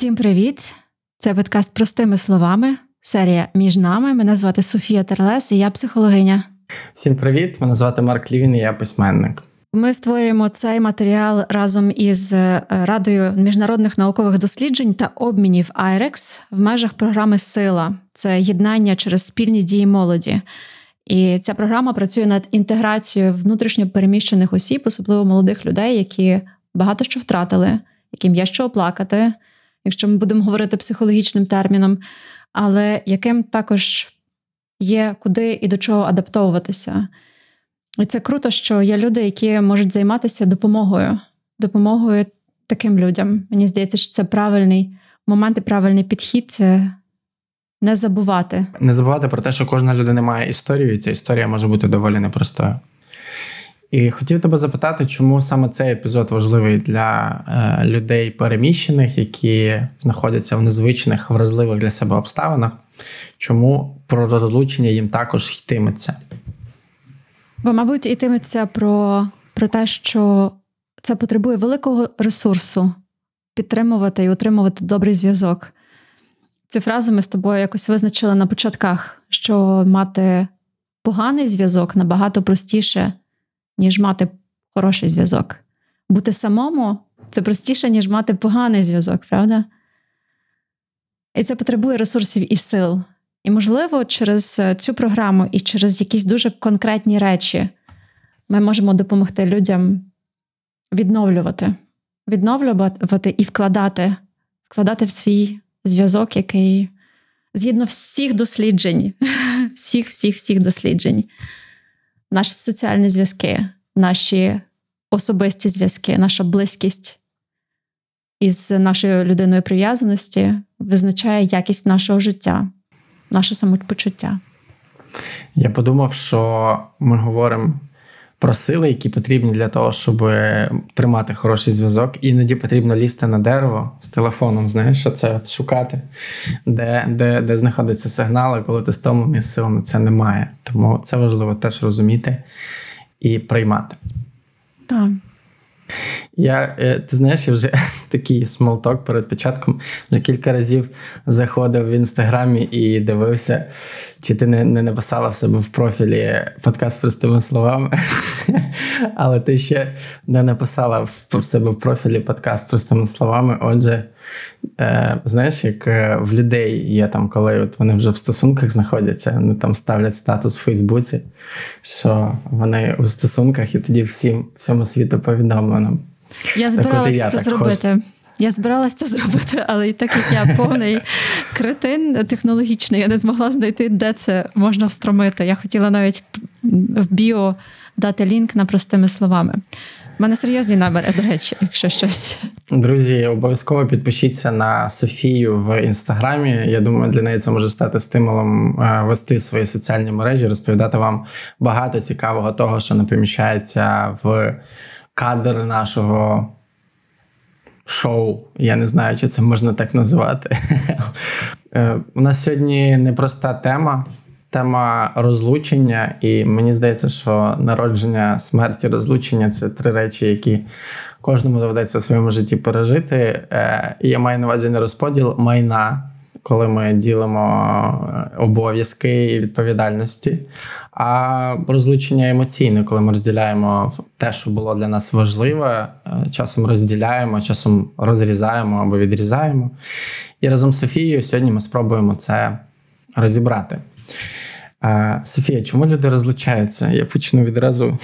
Всім привіт! Це подкаст простими словами. Серія між нами. Мене звати Софія Терлес, і я психологиня. Всім привіт! Мене звати Марк Лівін, і я письменник. Ми створюємо цей матеріал разом із е, Радою міжнародних наукових досліджень та обмінів IREX в межах програми Сила це єднання через спільні дії молоді. І ця програма працює над інтеграцією внутрішньо переміщених осіб, особливо молодих людей, які багато що втратили, яким є що оплакати, якщо ми будемо говорити психологічним терміном, але яким також є куди і до чого адаптовуватися. І це круто, що є люди, які можуть займатися допомогою, допомогою таким людям. Мені здається, що це правильний момент і правильний підхід. Це не забувати. Не забувати про те, що кожна людина має історію, і ця історія може бути доволі непростою. І хотів тебе запитати, чому саме цей епізод важливий для е, людей переміщених, які знаходяться в незвичних, вразливих для себе обставинах, чому про розлучення їм також йтиметься? Бо, мабуть, йтиметься про, про те, що це потребує великого ресурсу підтримувати і утримувати добрий зв'язок. Цю фразу ми з тобою якось визначили на початках, що мати поганий зв'язок набагато простіше, ніж мати хороший зв'язок. Бути самому це простіше, ніж мати поганий зв'язок, правда? І це потребує ресурсів і сил. І, можливо, через цю програму і через якісь дуже конкретні речі ми можемо допомогти людям відновлювати, відновлювати і вкладати, вкладати в свій зв'язок, який згідно всіх досліджень, всіх, всіх, всіх досліджень, наші соціальні зв'язки, наші особисті зв'язки, наша близькість із нашою людиною прив'язаності визначає якість нашого життя, наше самопочуття. Я подумав, що ми говоримо про сили, які потрібні для того, щоб тримати хороший зв'язок. Іноді потрібно лізти на дерево з телефоном, знаєш, що це шукати, де де, де знаходиться сигнал, а коли ти стомлений, сил на це немає. Тому це важливо теж розуміти і приймати. Так. Я, е, Ти знаєш, я вже такий small talk перед початком вже кілька разів заходив в інстаграмі і дивився, чи ти не не написала в себе в профілі подкаст простими словами, але ти ще не написала в себе в профілі подкаст простими словами. Отже, е, знаєш, як е, в людей є там, коли от вони вже в стосунках знаходяться, вони там ставлять статус в Фейсбуці, що вони у стосунках, і тоді всім всьому світу повідомлено. Я збиралася це зробити. Хоч... Я збиралася це зробити, але і так як я повний кретин технологічний, я не змогла знайти, де це можна встромити. Я хотіла навіть в біо дати лінк на простими словами. У мене серйозні наміри, до речі, якщо щось. Друзі, обов'язково підпишіться на Софію в інстаграмі. Я думаю, для неї це може стати стимулом е, вести свої соціальні мережі, розповідати вам багато цікавого того, що не поміщається в кадр нашого шоу. Я не знаю, чи це можна так називати. Е, у нас сьогодні непроста тема. Тема розлучення, і мені здається, що народження, смерть і розлучення це три речі, які кожному доведеться в своєму житті пережити. Е, я маю на увазі не розподіл майна, коли ми ділимо е, обов'язки і відповідальності, а розлучення емоційне, коли ми розділяємо те, що було для нас важливе, е, часом розділяємо, часом розрізаємо або відрізаємо. І разом з Софією сьогодні ми спробуємо це розібрати. Е, Софія, чому люди розлучаються? Я почну відразу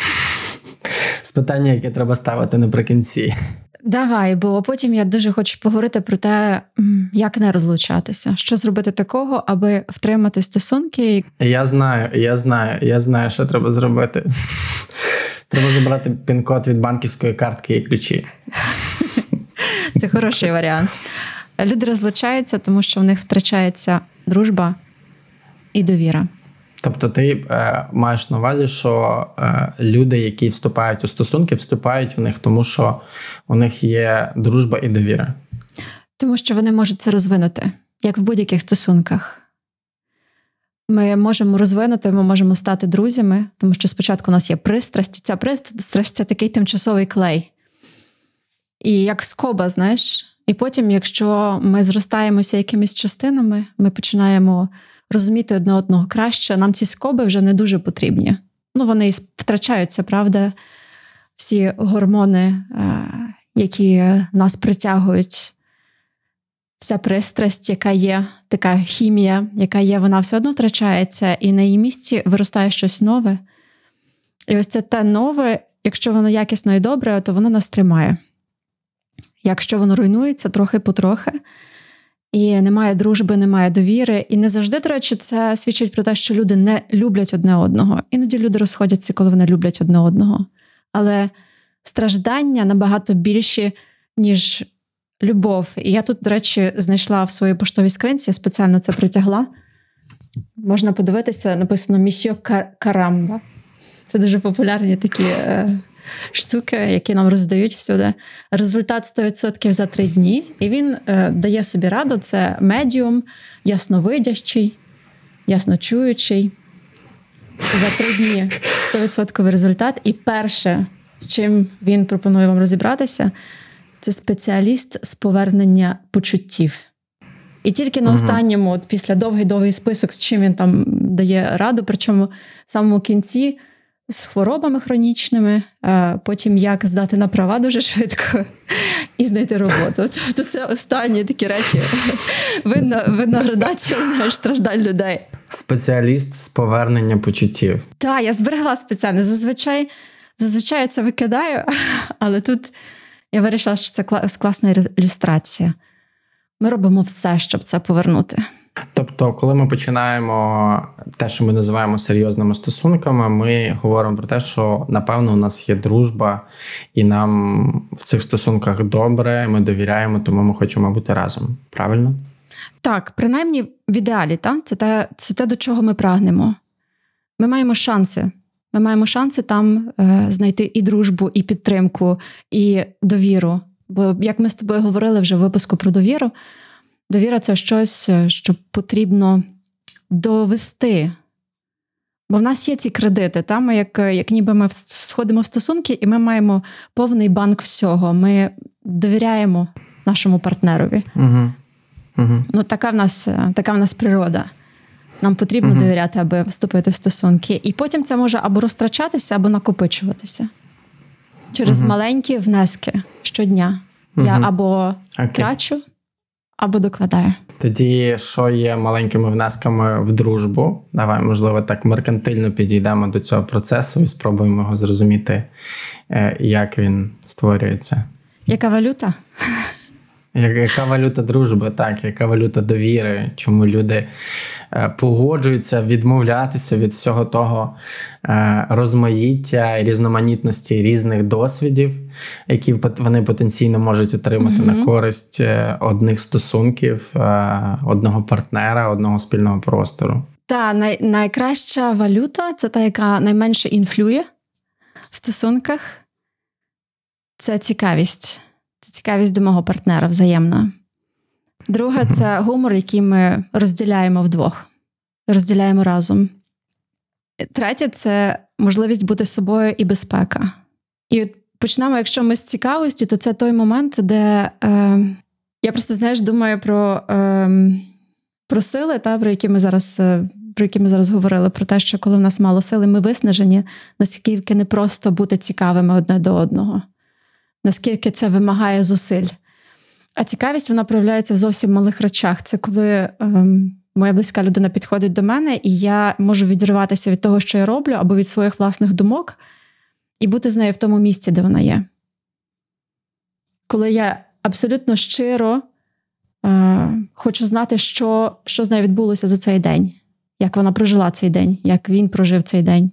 з питання, яке треба ставити наприкінці. Давай, бо потім я дуже хочу поговорити про те, як не розлучатися, що зробити такого, аби втримати стосунки. Я знаю, я знаю, я знаю, що треба зробити. Треба забрати пін-код від банківської картки і ключі. Це хороший варіант. Люди розлучаються, тому що в них втрачається дружба і довіра. Тобто, ти е, маєш на увазі, що е, люди, які вступають у стосунки, вступають в них, тому що у них є дружба і довіра. Тому що вони можуть це розвинути, як в будь-яких стосунках. Ми можемо розвинути, ми можемо стати друзями, тому що спочатку у нас є пристрасть, і ця пристрасть це такий тимчасовий клей. І як скоба, знаєш, І потім, якщо ми зростаємося якимись частинами, ми починаємо розуміти одне одного краще, нам ці скоби вже не дуже потрібні. Ну, вони втрачаються, правда, всі гормони, е, які нас притягують. Вся пристрасть, яка є, така хімія, яка є, вона все одно втрачається, і на її місці виростає щось нове. І ось це те нове, якщо воно якісно і добре, то воно нас тримає. Якщо воно руйнується трохи потрохи, і немає дружби, немає довіри. І не завжди, до речі, це свідчить про те, що люди не люблять одне одного. Іноді люди розходяться, коли вони люблять одне одного. Але страждання набагато більші, ніж любов. І я тут, до речі, знайшла в своїй поштовій скринці, я спеціально це притягла. Можна подивитися, написано Місьо Карамба. Це дуже популярні такі е, штуки, які нам роздають всюди. Результат 100% за три дні. І він е, дає собі раду: це медіум, ясновидящий, ясночуючий. За три дні 100% результат. І перше, з чим він пропонує вам розібратися, це спеціаліст з повернення почуттів. І тільки на останньому, от після довгий-довгий список, з чим він там дає раду, причому в самому кінці з хворобами хронічними, потім як здати на права дуже швидко і знайти роботу. Тобто це останні такі речі. Винна, винна градація, знаєш, страждань людей. Спеціаліст з повернення почуттів. Так, я зберегла спеціально. Зазвичай зазвичай я це викидаю, але тут я вирішила, що це класна ілюстрація. Ми робимо все, щоб це повернути. Тобто, коли ми починаємо те, що ми називаємо серйозними стосунками, ми говоримо про те, що напевно у нас є дружба, і нам в цих стосунках добре, ми довіряємо, тому ми хочемо бути разом. Правильно? Так, принаймні в ідеалі, та? це те, це те, до чого ми прагнемо. Ми маємо шанси. Ми маємо шанси там е, знайти і дружбу, і підтримку, і довіру. Бо, як ми з тобою говорили вже в випуску про довіру. Довіра це щось, е, що потрібно довести. Бо в нас є ці кредити, та? ми як як ніби ми сходимо в стосунки, і ми маємо повний банк всього. Ми довіряємо нашому партнерові. Угу. Угу. Ну, Така в нас е, така в нас природа. Нам потрібно угу. довіряти, аби вступити в стосунки. І потім це може або розтрачатися, або накопичуватися через маленькі внески щодня. Я або okay. трачу або докладає. Тоді, що є маленькими внесками в дружбу? Давай, можливо, так меркантильно підійдемо до цього процесу і спробуємо його зрозуміти, е, як він створюється. Яка валюта? Яка валюта дружби, так, яка валюта довіри, чому люди е, погоджуються відмовлятися від всього того е, розмаїття і різноманітності різних досвідів, які вони потенційно можуть отримати mm-hmm. на користь е, одних стосунків, одного партнера, одного спільного простору? Та най- найкраща валюта це та, яка найменше інфлює в стосунках, це цікавість. Це цікавість до мого партнера взаємна. Друге, це гумор, який ми розділяємо вдвох, розділяємо разом. Третє це можливість бути собою і безпека. І почнемо, якщо ми з цікавості, то це той момент, де е, я просто знаєш, думаю про е, про сили, та, про які ми зараз е, про які ми зараз говорили, про те, що коли в нас мало сили, ми виснажені, наскільки не просто бути цікавими одне до одного наскільки це вимагає зусиль. А цікавість вона проявляється в зовсім малих речах. Це коли ем, моя близька людина підходить до мене, і я можу відриватися від того, що я роблю, або від своїх власних думок, і бути з нею в тому місці, де вона є. Коли я абсолютно щиро е, хочу знати, що, що з нею відбулося за цей день, як вона прожила цей день, як він прожив цей день.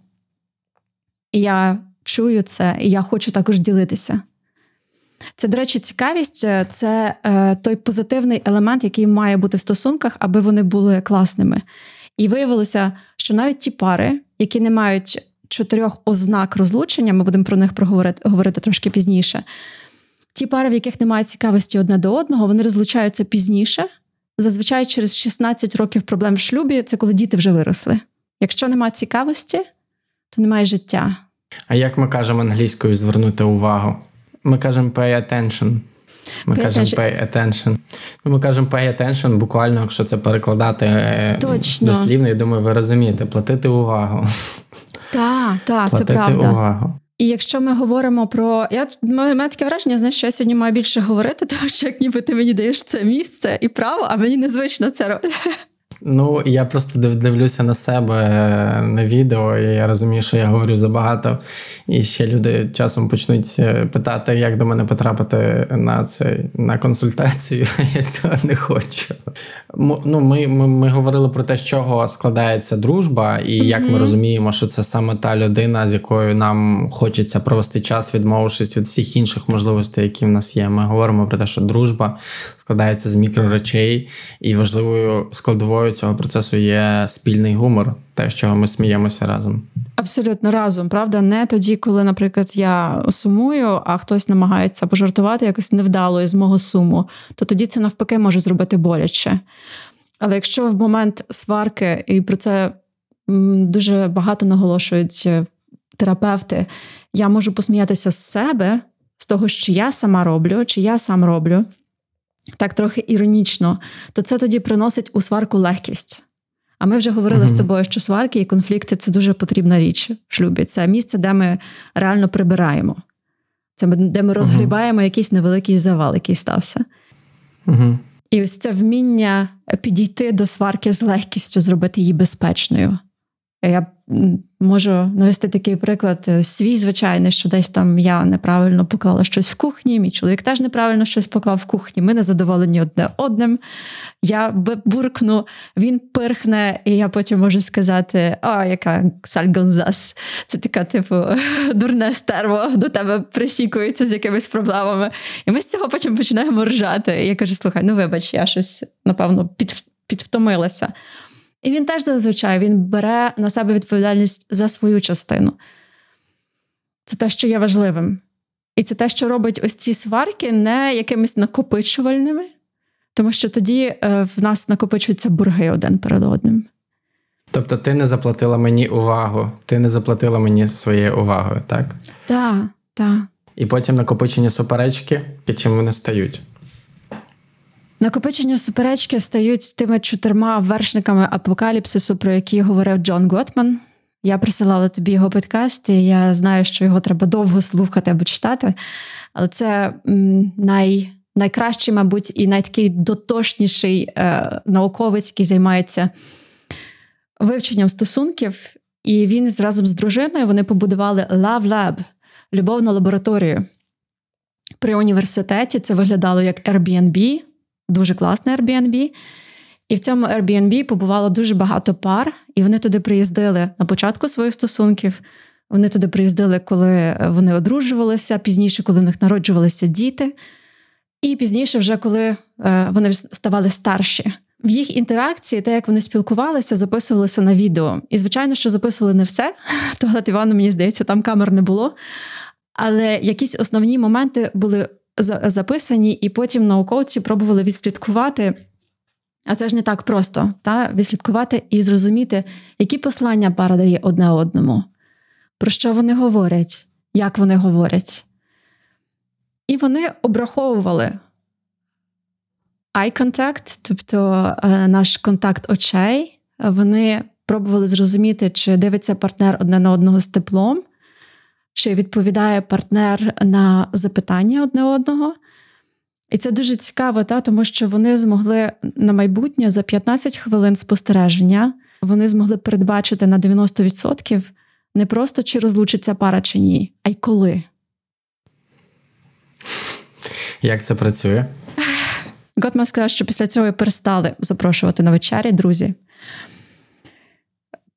І я чую це, і я хочу також ділитися. Це, до речі, цікавість е, це е, той позитивний елемент, який має бути в стосунках, аби вони були класними. І виявилося, що навіть ті пари, які не мають чотирьох ознак розлучення, ми будемо про них проговорити говорити трошки пізніше. Ті пари, в яких немає цікавості одне до одного, вони розлучаються пізніше. Зазвичай через 16 років проблем в шлюбі це коли діти вже виросли. Якщо немає цікавості, то немає життя. А як ми кажемо англійською звернути увагу? Ми кажемо pay attention. Ми pay кажемо pay attention. Ну, Ми кажемо pay attention, буквально, якщо це перекладати е, Точно. дослівно, я думаю, ви розумієте, платити увагу. Так, так, це правда. увагу. І якщо ми говоримо про. Я мене таке враження, знаєш, що я сьогодні маю більше говорити, тому що як ніби ти мені даєш це місце і право, а мені незвично це роль. Ну, я просто дивлюся на себе на відео, і я розумію, що я говорю забагато. І ще люди часом почнуть е, питати, як до мене потрапити на цей на консультацію. Я цього не хочу. Ну, Ми ми, ми говорили про те, з чого складається дружба, і mm-hmm. як ми розуміємо, що це саме та людина, з якою нам хочеться провести час, відмовившись від всіх інших можливостей, які в нас є. Ми говоримо про те, що дружба складається з мікроречей, і важливою складовою цього процесу є спільний гумор, те, з чого ми сміємося разом. Абсолютно разом, правда, не тоді, коли, наприклад, я сумую, а хтось намагається пожартувати якось невдало із мого суму, то тоді це навпаки може зробити боляче. Але якщо в момент сварки, і про це дуже багато наголошують е, терапевти, я можу посміятися з себе, з того, що я сама роблю, чи я сам роблю так трохи іронічно, то це тоді приносить у сварку легкість. А ми вже говорили mm-hmm. з тобою, що сварки і конфлікти це дуже потрібна річ в шлюбі. Це місце, де ми реально прибираємо. Це де ми розгрібаємо mm-hmm. якийсь невеликий завал, який стався. Mm-hmm. І ось це вміння підійти до сварки з легкістю, зробити її безпечною. Я можу навести такий приклад е, свій, звичайний, що десь там я неправильно поклала щось в кухні, мій чоловік теж неправильно щось поклав в кухні. Ми не задоволені одне одним. Я буркну, він пирхне, і я потім можу сказати: а, яка сальгонзас. Це така, типу, дурне стерво до тебе присікується з якимись проблемами. І ми з цього потім починаємо ржати. І я кажу: слухай, ну вибач, я щось, напевно, під, підвтомилася. І він теж зазвичай він бере на себе відповідальність за свою частину. Це те, що є важливим. І це те, що робить ось ці сварки не якимись накопичувальними, тому що тоді е, в нас накопичуються борги один перед одним. Тобто ти не заплатила мені увагу, ти не заплатила мені своєю увагою, так? Так, так. І потім накопичені суперечки, і чим вони стають? Накопичення суперечки стають тими чотирма вершниками апокаліпсису, про які говорив Джон Готман. Я присилала тобі його подкаст, і я знаю, що його треба довго слухати або читати. Але це най, найкращий, мабуть, і найтакий дотошніший е, науковець, який займається вивченням стосунків. І він разом з дружиною вони побудували Love Lab – любовну лабораторію. При університеті це виглядало як Airbnb, дуже класне Airbnb. І в цьому Airbnb побувало дуже багато пар, і вони туди приїздили на початку своїх стосунків. Вони туди приїздили, коли вони одружувалися, пізніше, коли в них народжувалися діти, і пізніше, вже коли е, вони ставали старші. В їх інтеракції, те, як вони спілкувалися, записувалися на відео. І, звичайно, що записували не все. Туалет Івану, мені здається, там камер не було. Але якісь основні моменти були записані, і потім науковці пробували відслідкувати. А це ж не так просто та? відслідкувати і зрозуміти, які послання пара дає одне одному, про що вони говорять, як вони говорять. І вони обраховували eye contact, тобто е, наш контакт очей. Вони пробували зрозуміти, чи дивиться партнер одне на одного з теплом, чи відповідає партнер на запитання одне одного. І це дуже цікаво, та, тому що вони змогли на майбутнє за 15 хвилин спостереження, вони змогли передбачити на 90% не просто чи розлучиться пара чи ні, а й коли. Як це працює? Готман сказав, що після цього перестали запрошувати на вечері друзі.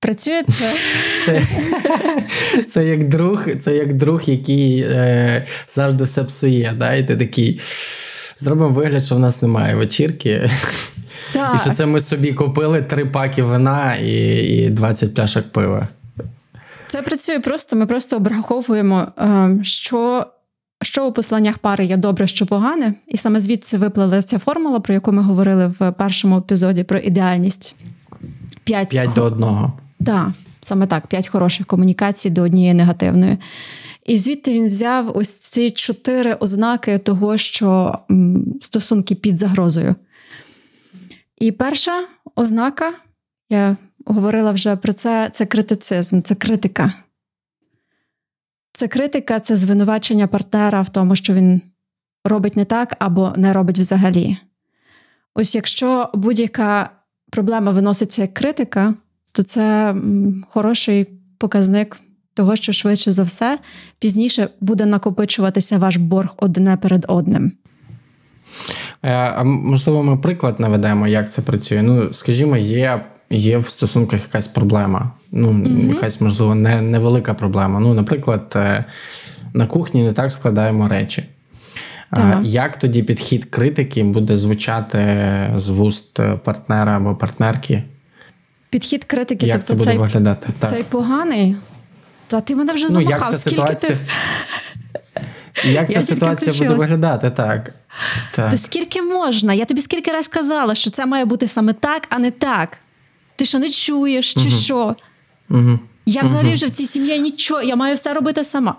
Працює це. Це це як друг, це як друг, який е, завжди все псує. Да? І ти такий зробимо вигляд, що в нас немає вечірки. Так. І що це ми собі купили три паки вина і і 20 пляшок пива. Це працює просто. Ми просто обраховуємо, е, що. Що у посланнях пари є добре, що погане, і саме звідси виплила ця формула, про яку ми говорили в першому епізоді про ідеальність. П'ять до одного. Так, саме так: п'ять хороших комунікацій до однієї негативної. І звідти він взяв ось ці чотири ознаки того, що стосунки під загрозою. І перша ознака, я говорила вже про це, це критицизм, це критика. Це критика, це звинувачення партнера в тому, що він робить не так або не робить взагалі. Ось якщо будь-яка проблема виноситься як критика, то це хороший показник того, що швидше за все пізніше буде накопичуватися ваш борг одне перед одним. Е, а можливо, ми приклад наведемо, як це працює. Ну, скажімо, є є в стосунках якась проблема. Ну, mm-hmm. якась, можливо, не, невелика проблема. Ну, наприклад, е, на кухні не так складаємо речі. Так. Як тоді підхід критики буде звучати з вуст партнера або партнерки? Підхід критики, як тобто це буде цей, виглядати? Так. Цей поганий. Та ти мене вже ну, замахав. Як ця Скільки ситуація... ти... Як ця ситуація буде виглядати, так. так. Та скільки можна? Я тобі скільки раз казала, що це має бути саме так, а не так. Ти що не чуєш, чи угу. що? Угу. Я взагалі угу. вже в цій сім'ї нічого, я маю все робити сама.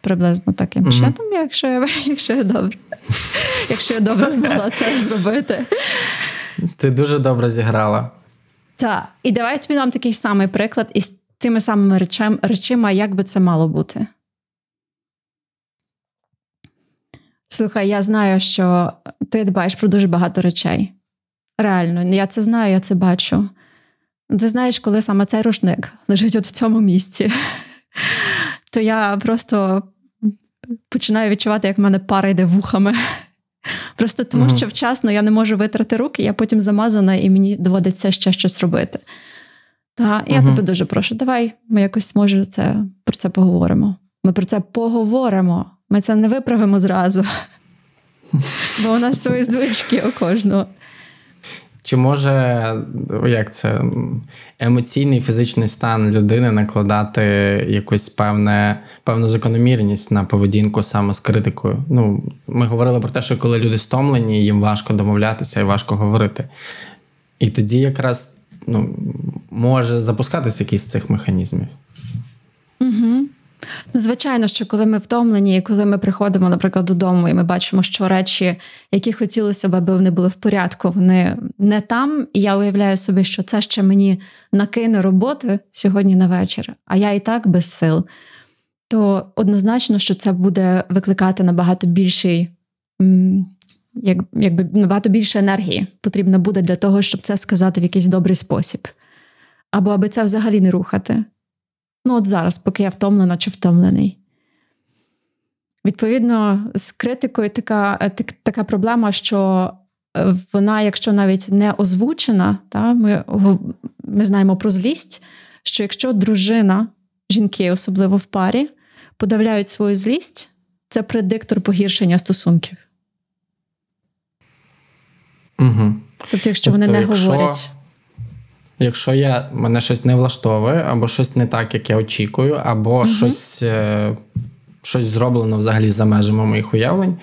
Приблизно таким чином, якщо я якщо я добре. Якщо я добре змогла це зробити. Ти дуже добре зіграла. Так. І давай тобі дам такий самий приклад із тими самими речами, речима, як би це мало бути. Слухай, я знаю, що ти дбаєш про дуже багато речей. Реально, я це знаю, я це бачу. Ти знаєш, коли саме цей рушник лежить от в цьому місці, то я просто починаю відчувати, як в мене пара йде вухами. Просто тому, що вчасно я не можу витрати руки, я потім замазана, і мені доводиться ще щось робити. Та я uh тебе дуже прошу, давай ми якось може це, про це поговоримо. Ми про це поговоримо. Ми це не виправимо зразу. Бо у нас свої звички у кожного. Чи може як це емоційний фізичний стан людини накладати якусь певне, певну закономірність на поведінку саме з критикою? Ну, Ми говорили про те, що коли люди стомлені, їм важко домовлятися і важко говорити. І тоді якраз ну, може запускатися якийсь з цих механізмів. Угу. Звичайно, що коли ми втомлені, і коли ми приходимо, наприклад, додому, і ми бачимо, що речі, які хотілося б, аби вони були в порядку, вони не там. І я уявляю собі, що це ще мені накине роботи сьогодні на вечір, а я і так без сил. То однозначно, що це буде викликати набагато більший, як, якби набагато більше енергії потрібно буде для того, щоб це сказати в якийсь добрий спосіб. Або аби це взагалі не рухати. Ну, от зараз, поки я втомлена чи втомлений. Відповідно, з критикою така е, така проблема, що е, вона, якщо навіть не озвучена, та, ми ми знаємо про злість, що якщо дружина, жінки, особливо в парі, подавляють свою злість, це предиктор погіршення стосунків. Угу. Тобто, якщо тобто, вони не якщо... говорять. Якщо я мене щось не влаштовує, або щось не так, як я очікую, або угу. щось е, щось зроблено взагалі за межами моїх уявлень.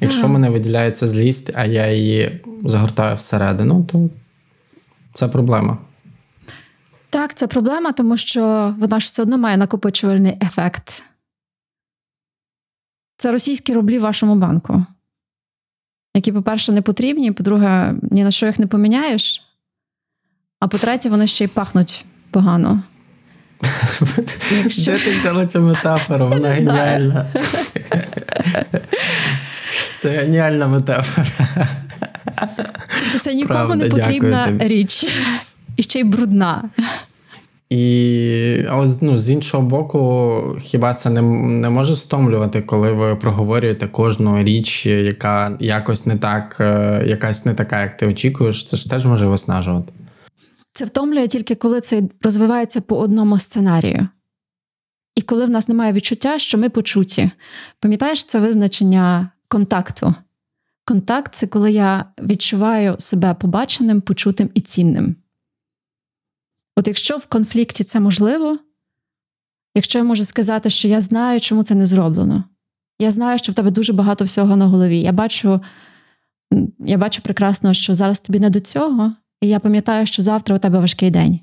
Якщо в мене виділяється злість, а я її загортаю всередину, то це проблема. Так, це проблема, тому що вона ж все одно має накопичувальний ефект. Це російські рублі в вашому банку, які, по-перше, не потрібні, по-друге, ні на що їх не поміняєш. А по-третє, вони ще й пахнуть погано. Де ти взяла цю метафору? Вона геніальна. Це геніальна метафора. Тобто це нікому Правда, не потрібна річ. І ще й брудна. І але ну, з іншого боку, хіба це не не може стомлювати, коли ви проговорюєте кожну річ, яка якось не так, е, якась не така, як ти очікуєш, це ж теж може виснажувати. Це втомлює тільки коли це розвивається по одному сценарію. І коли в нас немає відчуття, що ми почуті. Пам'ятаєш це визначення контакту? Контакт це коли я відчуваю себе побаченим, почутим і цінним. От якщо в конфлікті це можливо, якщо я можу сказати, що я знаю, чому це не зроблено, я знаю, що в тебе дуже багато всього на голові. Я бачу, я бачу прекрасно, що зараз тобі не до цього. І я пам'ятаю, що завтра у тебе важкий день.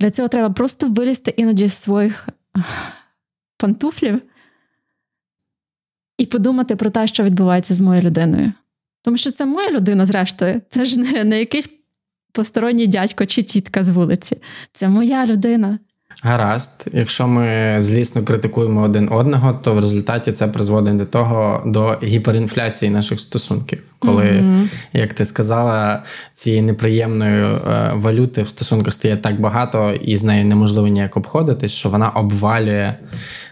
Для цього треба просто вилізти іноді з своїх пантуфлів і подумати про те, що відбувається з моєю людиною. Тому що це моя людина, зрештою, це ж не, не якийсь посторонній дядько чи тітка з вулиці. Це моя людина. Гаразд, якщо ми злісно критикуємо один одного, то в результаті це призводить до того до гіперінфляції наших стосунків. Коли, mm-hmm. як ти сказала, цієї неприємної е, валюти в стосунках стає так багато, і з нею неможливо ніяк обходитись, що вона обвалює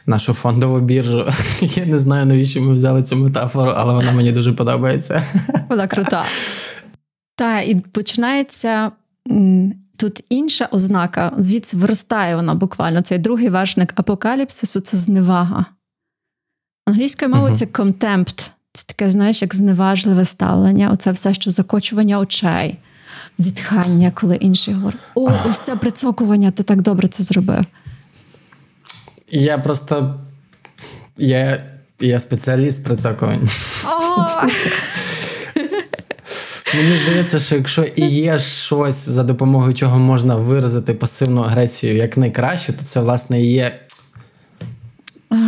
нашу фондову біржу. Я не знаю, навіщо ми взяли цю метафору, але вона мені дуже подобається. Вона крута. Так, і починається тут інша ознака, звідси виростає вона буквально. Цей другий вершник апокаліпсису це зневага. Англійською мовою uh-huh. це contempt. Це таке, знаєш, як зневажливе ставлення. Оце все, що закочування очей, зітхання, коли інший говорить. О, ось це прицокування, ти так добре це зробив. Я просто я я спеціаліст прицокувань. Мені здається, що якщо і є щось, за допомогою чого можна виразити пасивну агресію як найкраще, то це, власне, і є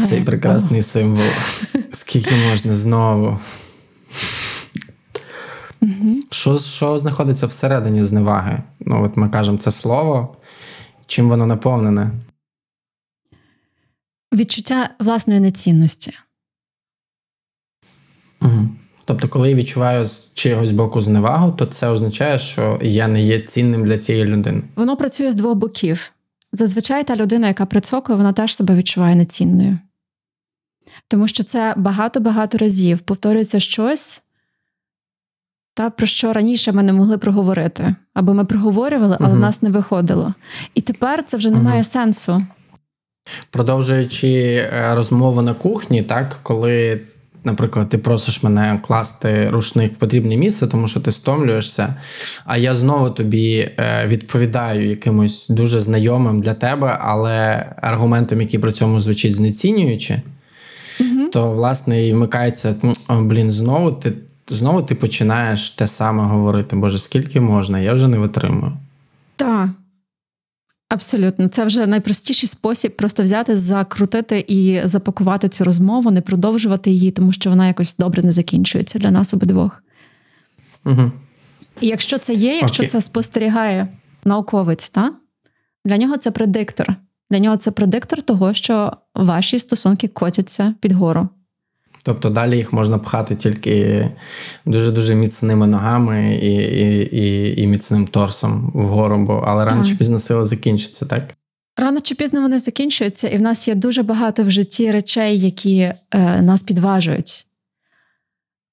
цей прекрасний символ. Скільки можна знову. Що що знаходиться всередині зневаги? Ну, от ми кажемо це слово, чим воно наповнене? Відчуття власної нецінності. Угу. Тобто, коли я відчуваю з чогось боку зневагу, то це означає, що я не є цінним для цієї людини. Воно працює з двох боків. Зазвичай та людина, яка прицокує, вона теж себе відчуває нецінною. Тому що це багато-багато разів повторюється щось, та про що раніше ми не могли проговорити. Або ми проговорювали, але угу. нас не виходило. І тепер це вже не має угу. сенсу. Продовжуючи е, розмову на кухні, так, коли наприклад, ти просиш мене класти рушник в потрібне місце, тому що ти стомлюєшся. А я знову тобі е, відповідаю якимось дуже знайомим для тебе, але аргументом, який при цьому звучить знецінюючи, угу. то власне і вмикається: О, блін, знову ти. Знову ти починаєш те саме говорити. Боже, скільки можна, я вже не витримую. Так. Абсолютно, це вже найпростіший спосіб просто взяти, закрутити і запакувати цю розмову, не продовжувати її, тому що вона якось добре не закінчується для нас обидвох. Угу. І якщо це є, якщо Окей. це спостерігає науковець, та? для нього це предиктор. Для нього це предиктор того, що ваші стосунки котяться під гору. Тобто далі їх можна пхати тільки дуже-дуже міцними ногами і і, і, і міцним торсом вгору, бо але рано так. чи пізно сила закінчиться, так? Рано чи пізно вони закінчуються, і в нас є дуже багато в житті речей, які е, нас підважують.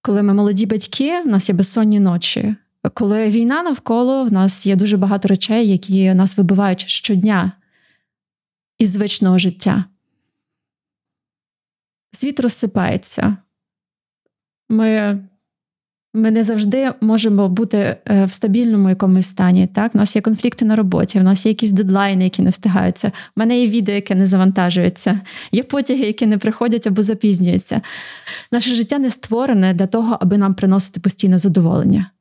Коли ми молоді батьки, в нас є безсонні ночі. Коли війна навколо, в нас є дуже багато речей, які нас вибивають щодня із звичного життя світ розсипається. Ми ми не завжди можемо бути е, в стабільному якомусь стані. Так? У нас є конфлікти на роботі, у нас є якісь дедлайни, які не встигаються. У мене є відео, яке не завантажується, є потяги, які не приходять або запізнюються. Наше життя не створене для того, аби нам приносити постійне задоволення.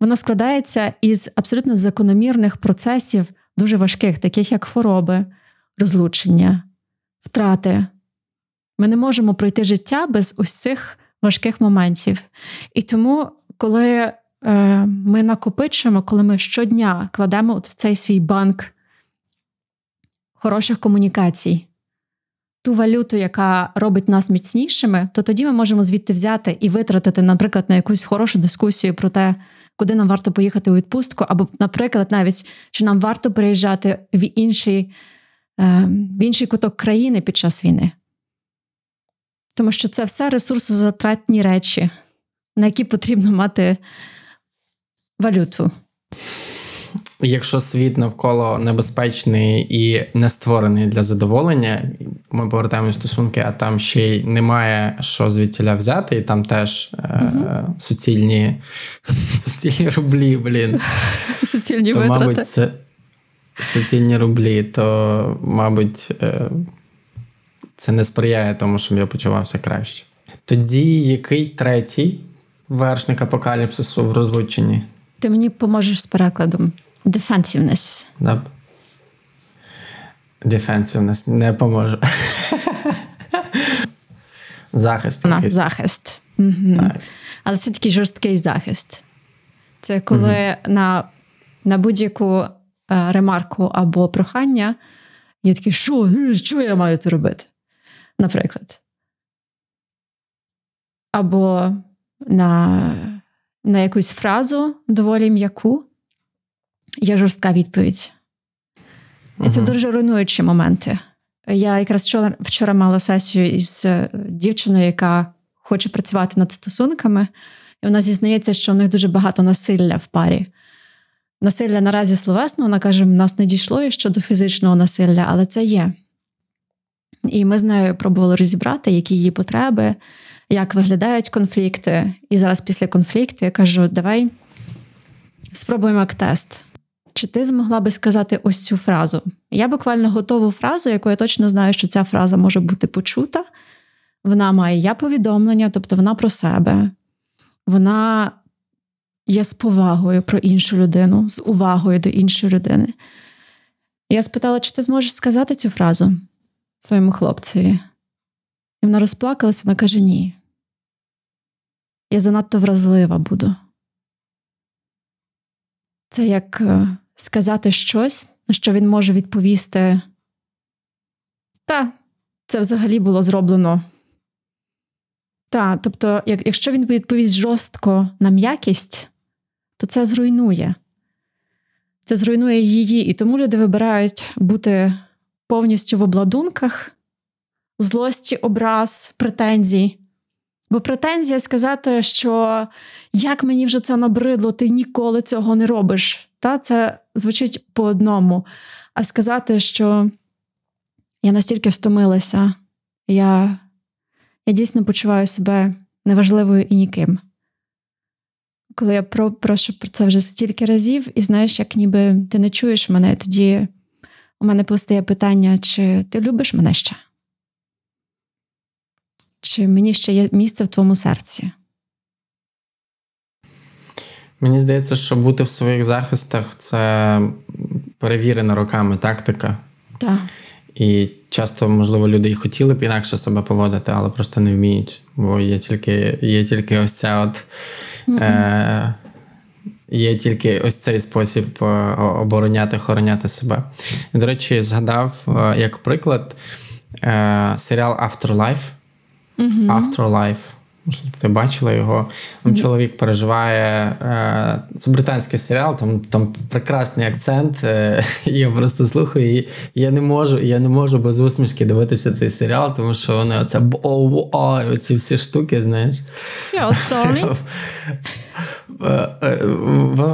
Воно складається із абсолютно закономірних процесів, дуже важких, таких як хвороби, розлучення, втрати, ми не можемо пройти життя без ось цих важких моментів. І тому, коли е, ми накопичуємо, коли ми щодня кладемо от в цей свій банк хороших комунікацій, ту валюту, яка робить нас міцнішими, то тоді ми можемо звідти взяти і витратити, наприклад, на якусь хорошу дискусію про те, куди нам варто поїхати у відпустку, або, наприклад, навіть чи нам варто переїжджати в інший, е, в інший куток країни під час війни. Тому що це все ресурсозатратні речі, на які потрібно мати валюту. Якщо світ навколо небезпечний і не створений для задоволення, ми повертаємо стосунки, а там ще й немає що звідтіля взяти, і там теж е- суцільні суцільні рублі, блін. Суцільні то, витрати. мабуть, це суцільні рублі, то, мабуть, е- це не сприяє тому, щоб я почувався краще. Тоді який третій вершник апокаліпсису в розлученні? Ти мені поможеш з перекладом. Defensiveness. Да. Defensiveness не поможе. Захист. На, захист. Угу. Так. Але це такий жорсткий захист. Це коли угу. на на будь-яку е, ремарку або прохання є такі, що що я маю це робити? Наприклад. Або на на якусь фразу доволі м'яку є жорстка відповідь. І це дуже руйнуючі моменти. Я якраз вчора, вчора мала сесію із е, дівчиною, яка хоче працювати над стосунками, і вона зізнається, що у них дуже багато насилля в парі. Насилля наразі словесно, вона каже, в нас не дійшло щодо фізичного насилля, але це є. І ми з нею пробували розібрати, які її потреби, як виглядають конфлікти. І зараз після конфлікту я кажу: давай спробуємо як тест. Чи ти змогла би сказати ось цю фразу? Я буквально готову фразу, яку я точно знаю, що ця фраза може бути почута. Вона має я повідомлення, тобто вона про себе, вона є з повагою про іншу людину, з увагою до іншої людини. Я спитала, чи ти зможеш сказати цю фразу своєму хлопцеві? І вона розплакалась, вона каже: ні. Я занадто вразлива буду. Це як е, сказати щось, на що він може відповісти. Та, це взагалі було зроблено. Та, тобто, як, якщо він відповість жорстко на м'якість, то це зруйнує. Це зруйнує її. І тому люди вибирають бути повністю в обладунках, злості, образ, претензій. Бо претензія сказати, що як мені вже це набридло, ти ніколи цього не робиш. Та Це звучить по одному. А сказати, що я настільки втомилася, я, я дійсно почуваю себе неважливою і ніким. Коли я про, прошу про це вже стільки разів, і знаєш, як ніби ти не чуєш мене, тоді у мене постає питання, чи ти любиш мене ще? Чи мені ще є місце в твоєму серці? Мені здається, що бути в своїх захистах це перевірена роками тактика. Так. І часто, можливо, люди і хотіли б інакше себе поводити, але просто не вміють. Бо є тільки є тільки ось ця от. Mm-hmm. Е- Є тільки ось цей спосіб е, обороняти, охороняти себе. І, До речі, згадав е, як приклад е, серіал Afterlife. Mm-hmm. Afterlife. Можливо, ти бачила його. Там чоловік переживає. Е, це британський серіал, там там прекрасний акцент. Е, я просто слухаю, і я не можу я не можу без усмішки дивитися цей серіал, тому що вони оце оці всі штуки, знаєш. Е,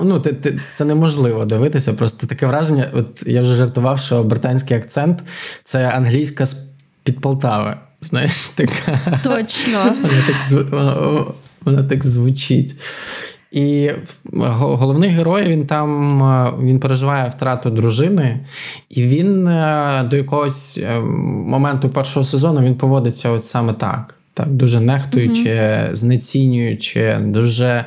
ну, Це неможливо дивитися. Просто таке враження. От я вже жартував, що британський акцент це англійська з під Полтави. Знаєш, така. Точно. Вона так вона, вона так звучить. І головний герой він там він переживає втрату дружини, і він е, до якогось е, моменту першого сезону він поводиться ось саме так. так Дуже нехтуючи, mm знецінюючи, дуже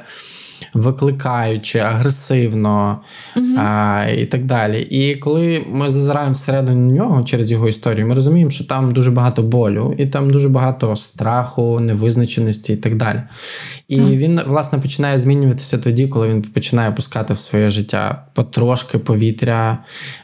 викликаючи, агресивно угу. а, і так далі. І коли ми зазираємо всередину нього через його історію, ми розуміємо, що там дуже багато болю, і там дуже багато страху, невизначеності і так далі. І так. він, власне, починає змінюватися тоді, коли він починає пускати в своє життя потрошки повітря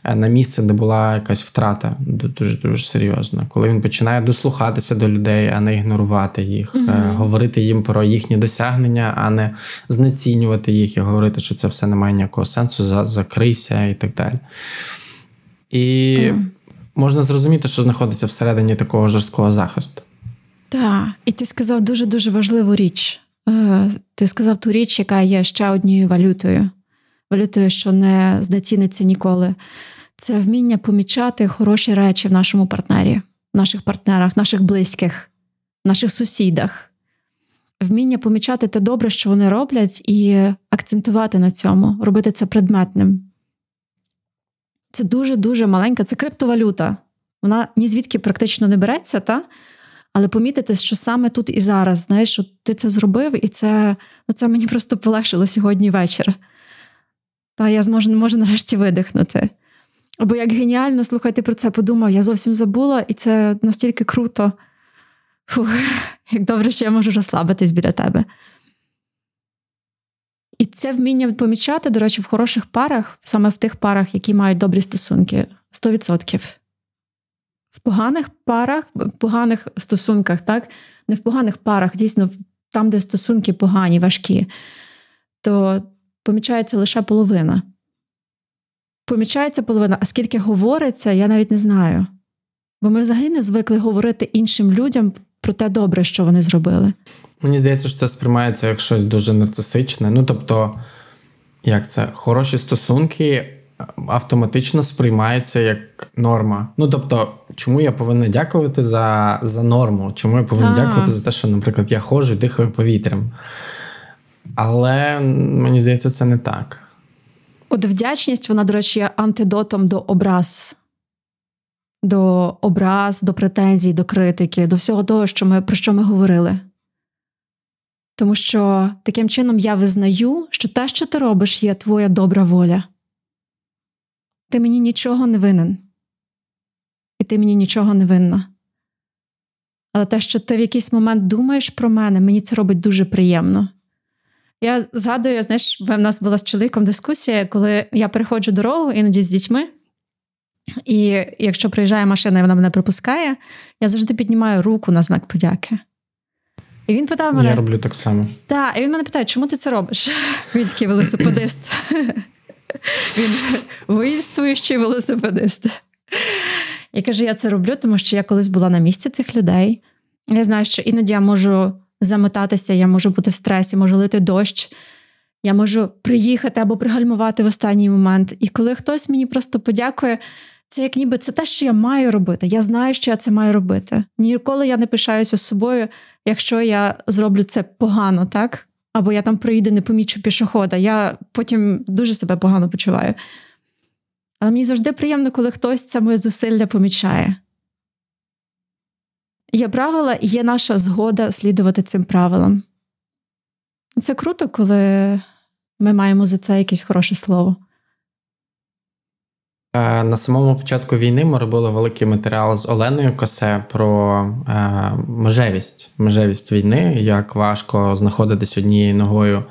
е, на місце, де була якась втрата, дуже дуже серйозна. Коли він починає дослухатися до людей, а не ігнорувати їх, угу. говорити їм про їхні досягнення, а не знецінювати знецінювати їх і говорити, що це все не має ніякого сенсу, закрийся і так далі. І mm. можна зрозуміти, що знаходиться всередині такого жорсткого захисту. Так, і ти сказав дуже-дуже важливу річ. Е, ти сказав ту річ, яка є ще однією валютою, валютою, що не знеціниться ніколи. Це вміння помічати хороші речі в нашому партнері, в наших партнерах, в наших близьких, в наших сусідах вміння помічати те добре, що вони роблять, і акцентувати на цьому, робити це предметним. Це дуже-дуже маленька, це криптовалюта. Вона ні звідки практично не береться, та? але помітити, що саме тут і зараз, знаєш, що ти це зробив, і це ну, це мені просто полегшило сьогодні вечір. Та я зможу, можу нарешті видихнути. Або як геніально, слухай, ти про це подумав, я зовсім забула, і це настільки круто. Фух, Як добре, що я можу розслабитись біля тебе. І це вміння помічати, до речі, в хороших парах, саме в тих парах, які мають добрі стосунки, 100%. В поганих парах, в поганих стосунках, так? Не в поганих парах, дійсно, там, де стосунки погані, важкі, то помічається лише половина. Помічається половина, а скільки говориться, я навіть не знаю. Бо ми взагалі не звикли говорити іншим людям про те добре, що вони зробили. Мені здається, що це сприймається як щось дуже нарцисичне. Ну тобто, як це, хороші стосунки автоматично сприймаються як норма. Ну тобто, чому я повинна дякувати за за норму? Чому я повинна дякувати за те, що, наприклад, я ходжу і дихаю повітрям? Але мені здається, це не так. От вдячність, вона, до речі, є антидотом до образ, до образ, до претензій, до критики, до всього того, що ми, про що ми говорили. Тому що таким чином я визнаю, що те, що ти робиш, є твоя добра воля. Ти мені нічого не винен, і ти мені нічого не винна. Але те, що ти в якийсь момент думаєш про мене, мені це робить дуже приємно. Я згадую, знаєш, в нас була з чоловіком дискусія, коли я переходжу дорогу іноді з дітьми, і якщо приїжджає машина і вона мене пропускає, я завжди піднімаю руку на знак подяки. І він питав мене. Я роблю так само. Так, і він мене питає, чому ти це робиш? Він такий велосипедист. Він воїнствуючий велосипедист. Я кажу, я це роблю, тому що я колись була на місці цих людей. Я знаю, що іноді я можу замотатися, я можу бути в стресі, можу лити дощ, я можу приїхати або пригальмувати в останній момент. І коли хтось мені просто подякує, це як ніби це те, що я маю робити. Я знаю, що я це маю робити. Ніколи я не пишаюся з собою, якщо я зроблю це погано, так? Або я там проїду, не помічу пішохода. Я потім дуже себе погано почуваю. Але мені завжди приємно, коли хтось це моє зусилля помічає. Є правила і є наша згода слідувати цим правилам. Це круто, коли ми маємо за це якесь хороше слово. Е, на самому початку війни ми робили великий матеріал з Оленою Косе про е, межевість межевість війни, як важко знаходитись однією ногою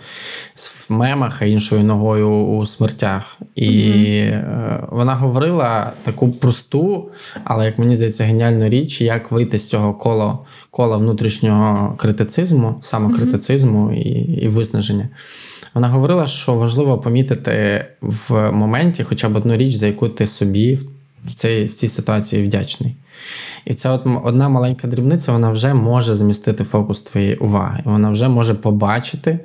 в мемах, а іншою ногою у смертях. І mm вона говорила таку просту, але як мені здається, геніальну річ, як вийти з цього кола кола внутрішнього критицизму, самокритицизму mm і, і виснаження. Вона говорила, що важливо помітити в моменті хоча б одну річ, за яку ти собі в цій в цій ситуації вдячний. І ця от одна маленька дрібниця вона вже може змістити фокус твоєї уваги. Вона вже може побачити,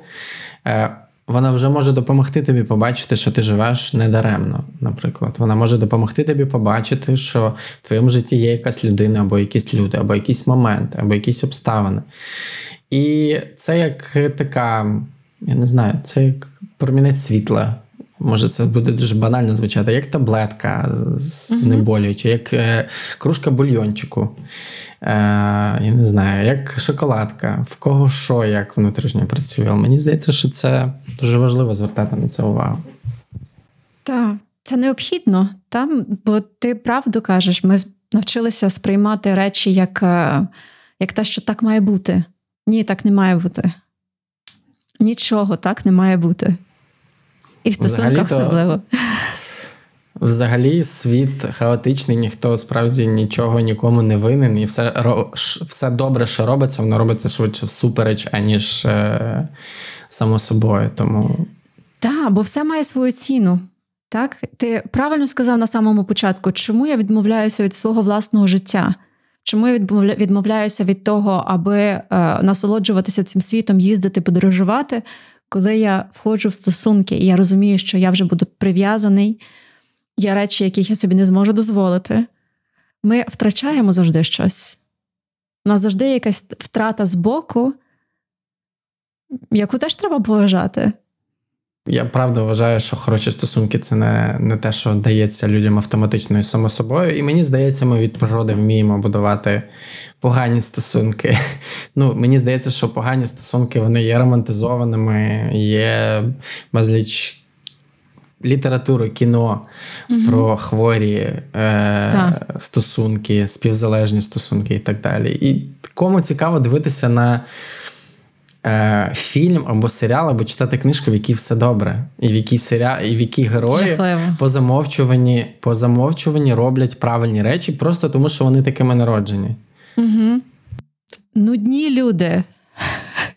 е, вона вже може допомогти тобі побачити, що ти живеш недаремно. Наприклад, вона може допомогти тобі побачити, що в твоєму житті є якась людина, або якісь люди, або якийсь момент, або якісь обставини. І це як така я не знаю, це як промінець світла. Може, це буде дуже банально звучати, як таблетка знеболююча, як е, кружка бульйончику. Е, Я не знаю, як шоколадка, в кого що як внутрішньо працює. Але мені здається, що це дуже важливо звертати на це увагу. Так, це необхідно, там, бо ти правду кажеш, ми навчилися сприймати речі як, е, як те, що так має бути. Ні, так не має бути. Нічого так не має бути. І в стосунках особливо. Взагалі, світ хаотичний, ніхто справді нічого нікому не винен, і все все добре, що робиться, воно робиться швидше всупереч, аніж е, само собою. Тому... Так, бо все має свою ціну. Так? Ти правильно сказав на самому початку, чому я відмовляюся від свого власного життя? Чому я відмовляюся від того, аби е, насолоджуватися цим світом, їздити, подорожувати, коли я входжу в стосунки, і я розумію, що я вже буду прив'язаний, є речі, яких я собі не зможу дозволити, ми втрачаємо завжди щось. У нас завжди якась втрата з боку, яку теж треба поважати. Я правда вважаю, що хороші стосунки це не не те, що дається людям автоматично і само собою. І мені здається, ми від природи вміємо будувати погані стосунки. Ну, Мені здається, що погані стосунки вони є романтизованими, є безліч літературу, кіно угу. про хворі е, стосунки, співзалежні стосунки і так далі. І кому цікаво дивитися на е, фільм або серіал, або читати книжку, в якій все добре, і в якій серіал, і в якій герої Жахливо. по замовчуванні, по замовчуванні роблять правильні речі, просто тому що вони такими народжені. Угу. Нудні люди.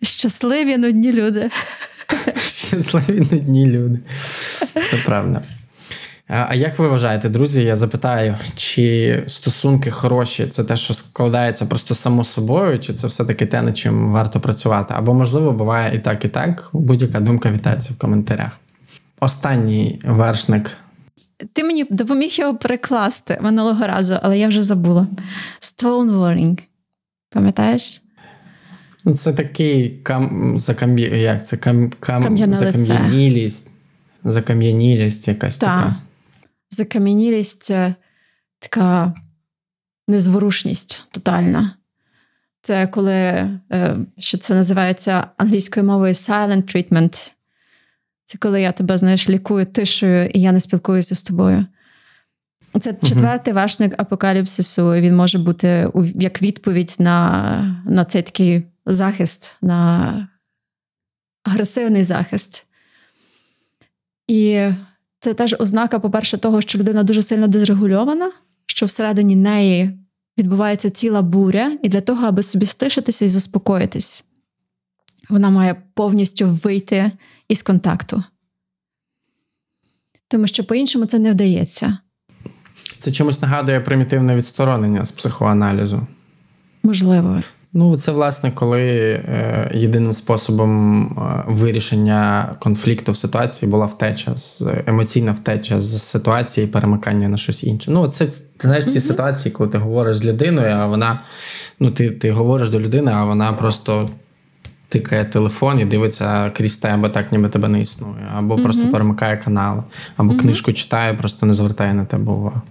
Щасливі нудні люди. Щасливі нудні люди. Це правда. А як ви вважаєте, друзі? Я запитаю, чи стосунки хороші це те, що складається просто само собою, чи це все-таки те, над чим варто працювати? Або, можливо, буває і так, і так. Будь-яка думка вітається в коментарях. Останній вершник. Ти мені допоміг його перекласти минулого разу, але я вже забула. Stonewalling. Пам'ятаєш? Ну, Це такий кам... закам'я... як це? Кам... Кам... закам'янілість. Закам'янілість якась Та. така. Закам'янілість така незворушність тотальна. Це коли е, що це називається англійською мовою silent treatment. Це коли я тебе, знаєш, лікую тишею, і я не спілкуюся з тобою. Це четвертий вершник апокаліпсису. Він може бути як відповідь на, на цей такий захист, на агресивний захист. І це теж ознака, по-перше, того, що людина дуже сильно дезрегульована, що всередині неї відбувається ціла буря, і для того, аби собі стишитися і заспокоїтись, вона має повністю вийти із контакту. Тому що по-іншому це не вдається. Це чомусь нагадує примітивне відсторонення з психоаналізу. Можливо. Ну, це власне, коли е, єдиним способом е, вирішення конфлікту в ситуації була втеча, емоційна втеча з ситуації, перемикання на щось інше. Ну, це знаєш ці mm-hmm. ситуації, коли ти говориш з людиною, а вона ну, ти, ти говориш до людини, а вона просто. Тикає телефон і дивиться крізь тебе, так ніби тебе не існує, або mm-hmm. просто перемикає канал, або mm-hmm. книжку читає, просто не звертає на тебе увагу.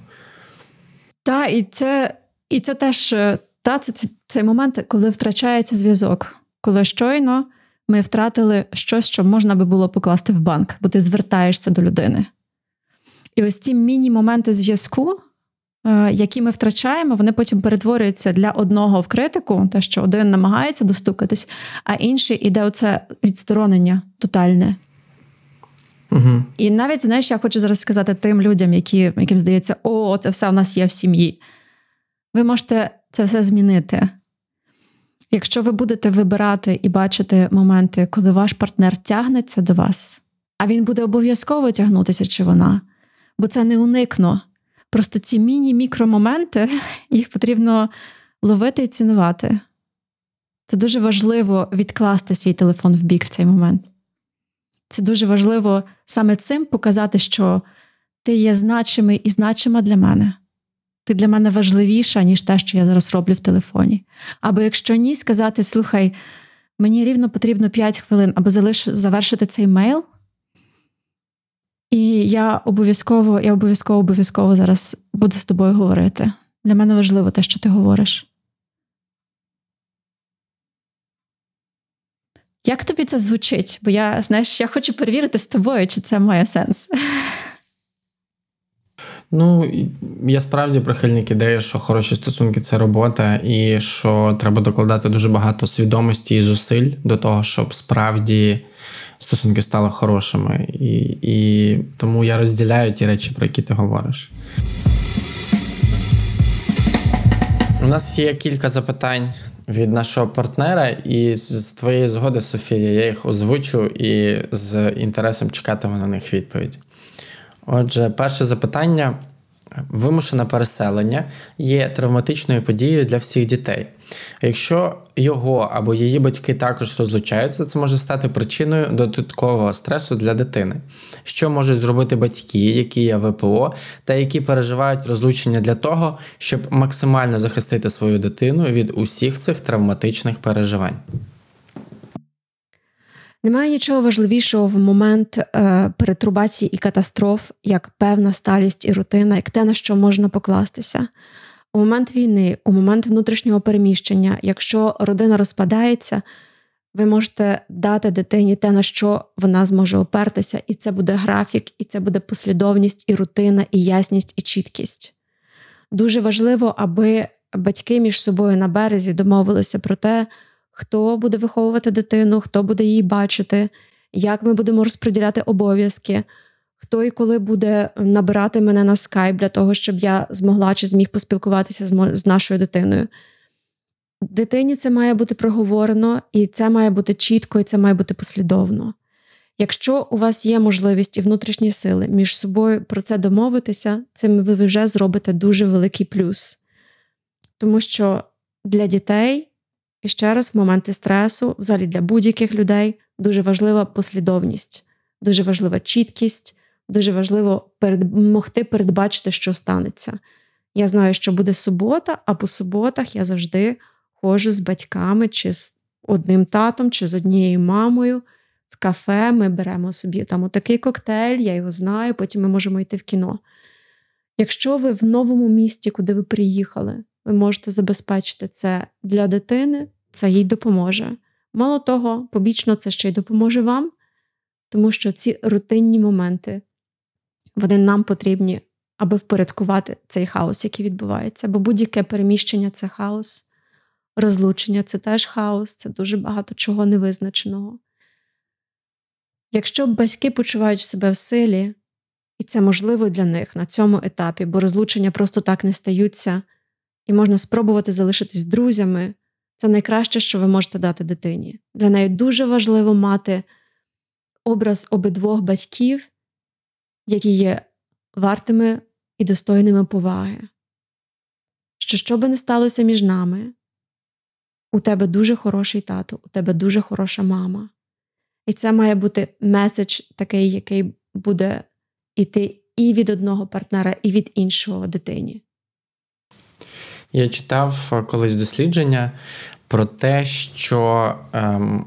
Так, і це і це теж е, та, це цей момент, коли втрачається зв'язок, коли щойно ми втратили щось, що можна би було покласти в банк, бо ти звертаєшся до людини. І ось ці міні-моменти зв'язку, е, які ми втрачаємо, вони потім перетворюються для одного в критику, те, що один намагається достукатись, а інший іде оце відсторонення тотальне. Угу. І навіть, знаєш, я хочу зараз сказати тим людям, які, яким здається, о, це все в нас є в сім'ї. Ви можете це все змінити. Якщо ви будете вибирати і бачити моменти, коли ваш партнер тягнеться до вас, а він буде обов'язково тягнутися чи вона, бо це не уникно. Просто ці міні-мікромоменти, їх потрібно ловити і цінувати. Це дуже важливо відкласти свій телефон в бік в цей момент. Це дуже важливо саме цим показати, що ти є значимий і значима для мене. Ти для мене важливіша, ніж те, що я зараз роблю в телефоні. Або якщо ні, сказати: слухай, мені рівно потрібно 5 хвилин, аби залиш... завершити цей мейл. І я обов'язково, я обов'язково обов'язково зараз буду з тобою говорити. Для мене важливо те, що ти говориш. Як тобі це звучить? Бо я, знаєш, я хочу перевірити з тобою, чи це має сенс. Ну, я справді прихильник ідеї, що хороші стосунки це робота, і що треба докладати дуже багато свідомості і зусиль до того, щоб справді стосунки стали хорошими. І, І тому я розділяю ті речі, про які ти говориш. У нас є кілька запитань від нашого партнера, і з твоєї згоди, Софія, я їх озвучу і з інтересом чекатиму на них відповідь. Отже, перше запитання. Вимушене переселення є травматичною подією для всіх дітей. Якщо його або її батьки також розлучаються, це може стати причиною додаткового стресу для дитини. Що можуть зробити батьки, які є ВПО, та які переживають розлучення для того, щоб максимально захистити свою дитину від усіх цих травматичних переживань? Немає нічого важливішого в момент е, перетрубації і катастроф, як певна сталість і рутина, як те, на що можна покластися. У момент війни, у момент внутрішнього переміщення, якщо родина розпадається, Ви можете дати дитині те, на що вона зможе опертися, і це буде графік, і це буде послідовність, і рутина, і ясність, і чіткість. Дуже важливо, аби батьки між собою на березі домовилися про те, хто буде виховувати дитину, хто буде її бачити, як ми будемо розподіляти обов'язки, хто і коли буде набирати мене на скайп для того, щоб я змогла чи зміг поспілкуватися з нашою дитиною. Дитині це має бути проговорено, і це має бути чітко, і це має бути послідовно. Якщо у вас є можливість і внутрішні сили між собою про це домовитися, цим ви вже зробите дуже великий плюс. Тому що для дітей, і ще раз, в моменти стресу, взагалі для будь-яких людей, дуже важлива послідовність, дуже важлива чіткість, дуже важливо перед, могти передбачити, що станеться. Я знаю, що буде субота, а по суботах я завжди ходжу з батьками, чи з одним татом, чи з однією мамою. В кафе ми беремо собі там отакий коктейль, я його знаю, потім ми можемо йти в кіно. Якщо ви в новому місті, куди ви приїхали, ви можете забезпечити це для дитини, це їй допоможе. Мало того, побічно це ще й допоможе вам, тому що ці рутинні моменти вони нам потрібні, аби впорядкувати цей хаос, який відбувається. Бо будь-яке переміщення це хаос, розлучення це теж хаос, це дуже багато чого невизначеного. Якщо батьки почувають себе в силі, і це можливо для них на цьому етапі, бо розлучення просто так не стаються, і можна спробувати залишитись друзями, це найкраще, що ви можете дати дитині. Для неї дуже важливо мати образ обидвох батьків, які є вартими і достойними поваги. Що що би не сталося між нами, у тебе дуже хороший тато, у тебе дуже хороша мама. І це має бути меседж такий, який буде йти і від одного партнера, і від іншого дитині. Я читав е, колись дослідження про те, що ем,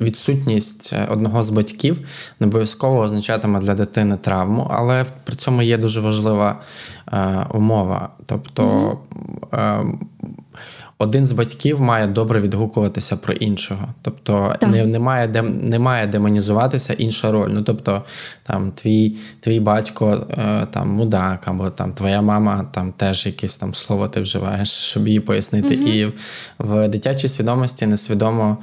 відсутність одного з батьків не обов'язково означатиме для дитини травму, але при цьому є дуже важлива е, умова. Тобто. Mm-hmm. Один з батьків має добре відгукуватися про іншого. Тобто не, не, має де, не має демонізуватися інша роль. Ну тобто, там твій твій батько е, там мудак, або там твоя мама там теж якесь там слово ти вживаєш, щоб її пояснити. Угу. І в дитячій свідомості несвідомо.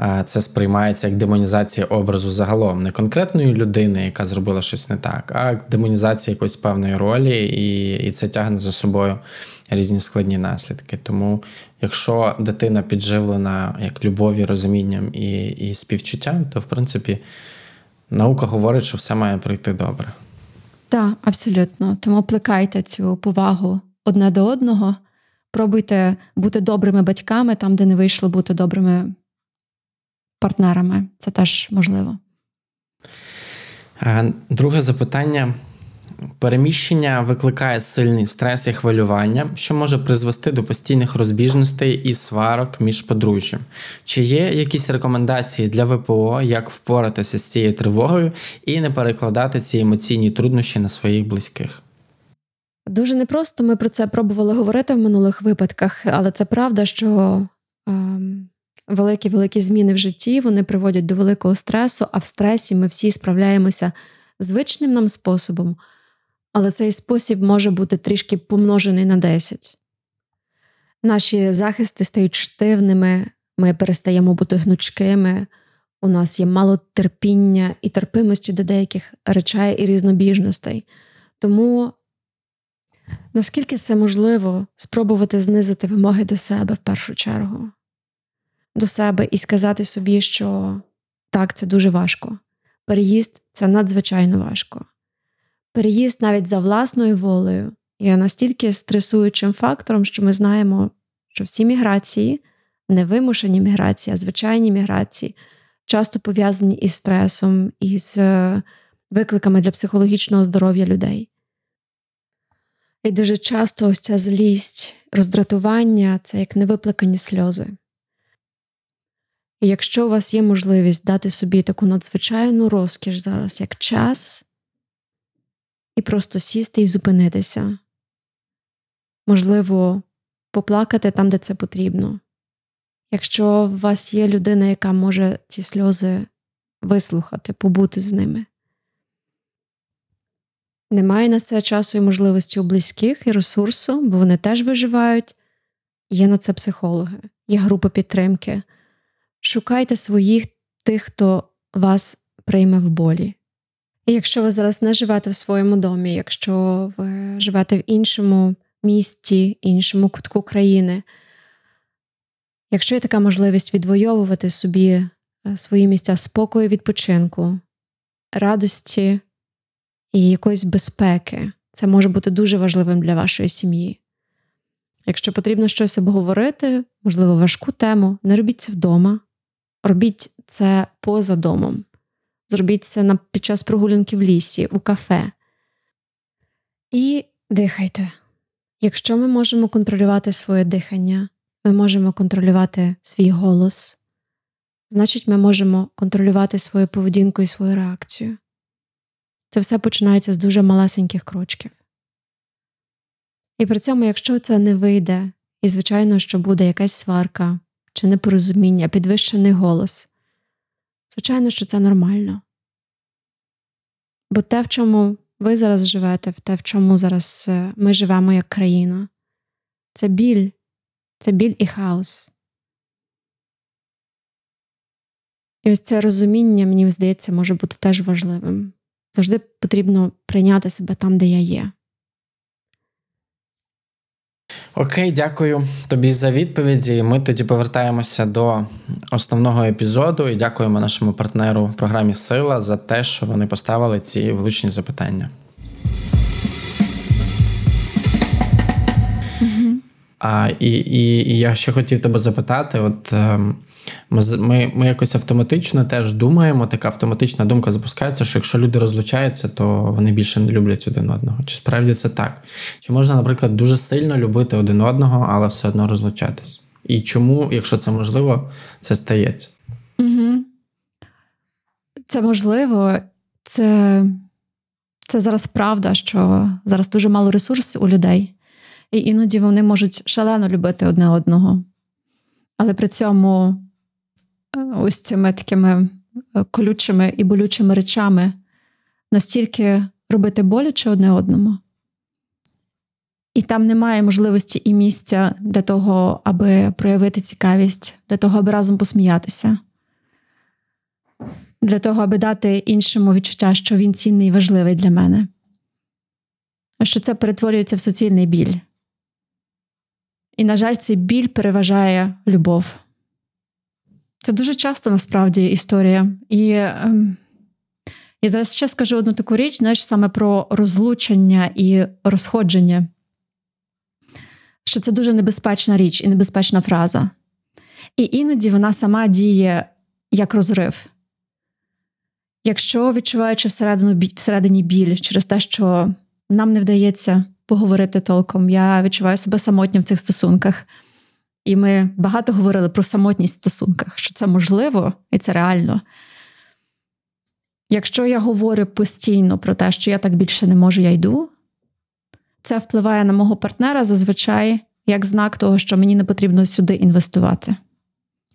Е, це сприймається як демонізація образу загалом, не конкретної людини, яка зробила щось не так, а демонізація якоїсь певної ролі, і і це тягне за собою різні складні наслідки. Тому, якщо дитина підживлена як любові, розумінням і, і співчуттям, то в принципі наука говорить, що все має пройти добре. Так, абсолютно. Тому плекайте цю повагу одне до одного. Пробуйте бути добрими батьками там, де не вийшло бути добрими партнерами. Це теж можливо. Е, друге запитання. Переміщення викликає сильний стрес і хвилювання, що може призвести до постійних розбіжностей і сварок між подружжям. Чи є якісь рекомендації для ВПО, як впоратися з цією тривогою і не перекладати ці емоційні труднощі на своїх близьких? Дуже непросто ми про це пробували говорити в минулих випадках, але це правда, що ем, великі великі зміни в житті вони приводять до великого стресу, а в стресі ми всі справляємося звичним нам способом але цей спосіб може бути трішки помножений на 10. Наші захисти стають штивними, ми перестаємо бути гнучкими, у нас є мало терпіння і терпимості до деяких речей і різнобіжностей. Тому, наскільки це можливо, спробувати знизити вимоги до себе в першу чергу, до себе і сказати собі, що так, це дуже важко. Переїзд це надзвичайно важко переїзд навіть за власною волею є настільки стресуючим фактором, що ми знаємо, що всі міграції, не вимушені міграції, а звичайні міграції, часто пов'язані із стресом, із е, викликами для психологічного здоров'я людей. І дуже часто ось ця злість, роздратування це як невиплакані сльози. І якщо у вас є можливість дати собі таку надзвичайну розкіш зараз, як час, і просто сісти і зупинитися. Можливо, поплакати там, де це потрібно. Якщо у вас є людина, яка може ці сльози вислухати, побути з ними. Немає на це часу і можливості у близьких і ресурсу, бо вони теж виживають. Є на це психологи, є групи підтримки. Шукайте своїх тих, хто вас прийме в болі. Якщо ви зараз не живете в своєму домі, якщо ви живете в іншому місті, іншому кутку країни, якщо є така можливість відвоювати собі е, свої місця спокою, відпочинку, радості і якоїсь безпеки, це може бути дуже важливим для вашої сім'ї. Якщо потрібно щось обговорити, можливо, важку тему, не робіть це вдома, робіть це поза домом. Зробіть це на, під час прогулянки в лісі, у кафе. І дихайте. Якщо ми можемо контролювати своє дихання, ми можемо контролювати свій голос, значить, ми можемо контролювати свою поведінку і свою реакцію. Це все починається з дуже малесеньких крочків. І при цьому, якщо це не вийде, і, звичайно, що буде якась сварка чи непорозуміння, підвищений голос, звичайно, що це нормально. Бо те, в чому ви зараз живете, в те, в чому зараз е, ми живемо як країна, це біль, це біль і хаос. І ось це розуміння, мені здається, може бути теж важливим. Завжди потрібно прийняти себе там, де я є. Окей, дякую тобі за відповіді. Ми тоді повертаємося до основного епізоду і дякуємо нашому партнеру в програмі Сила за те, що вони поставили ці влучні запитання. А, І і, і я ще хотів тебе запитати: от ем, ми ми, якось автоматично теж думаємо, така автоматична думка запускається, що якщо люди розлучаються, то вони більше не люблять один одного. Чи справді це так? Чи можна, наприклад, дуже сильно любити один одного, але все одно розлучатись? І чому, якщо це можливо, це стається? Угу. Це можливо, це, це зараз правда, що зараз дуже мало ресурсів у людей, і іноді вони можуть шалено любити одне одного. Але при цьому ось цими такими е, колючими і болючими речами настільки робити боляче одне одному. І там немає можливості і місця для того, аби проявити цікавість, для того, аби разом посміятися, для того, аби дати іншому відчуття, що він цінний і важливий для мене. А що це перетворюється в суцільний біль. І, на жаль, цей біль переважає любов. Це дуже часто насправді історія. І е, я зараз ще скажу одну таку річ, знаєш, саме про розлучення і розходження, що це дуже небезпечна річ і небезпечна фраза. І іноді вона сама діє як розрив. Якщо відчуваючи всередину, всередині біль через те, що нам не вдається поговорити толком, я відчуваю себе самотньо в цих стосунках. І ми багато говорили про самотність в стосунках, що це можливо і це реально. Якщо я говорю постійно про те, що я так більше не можу, я йду, це впливає на мого партнера зазвичай як знак того, що мені не потрібно сюди інвестувати.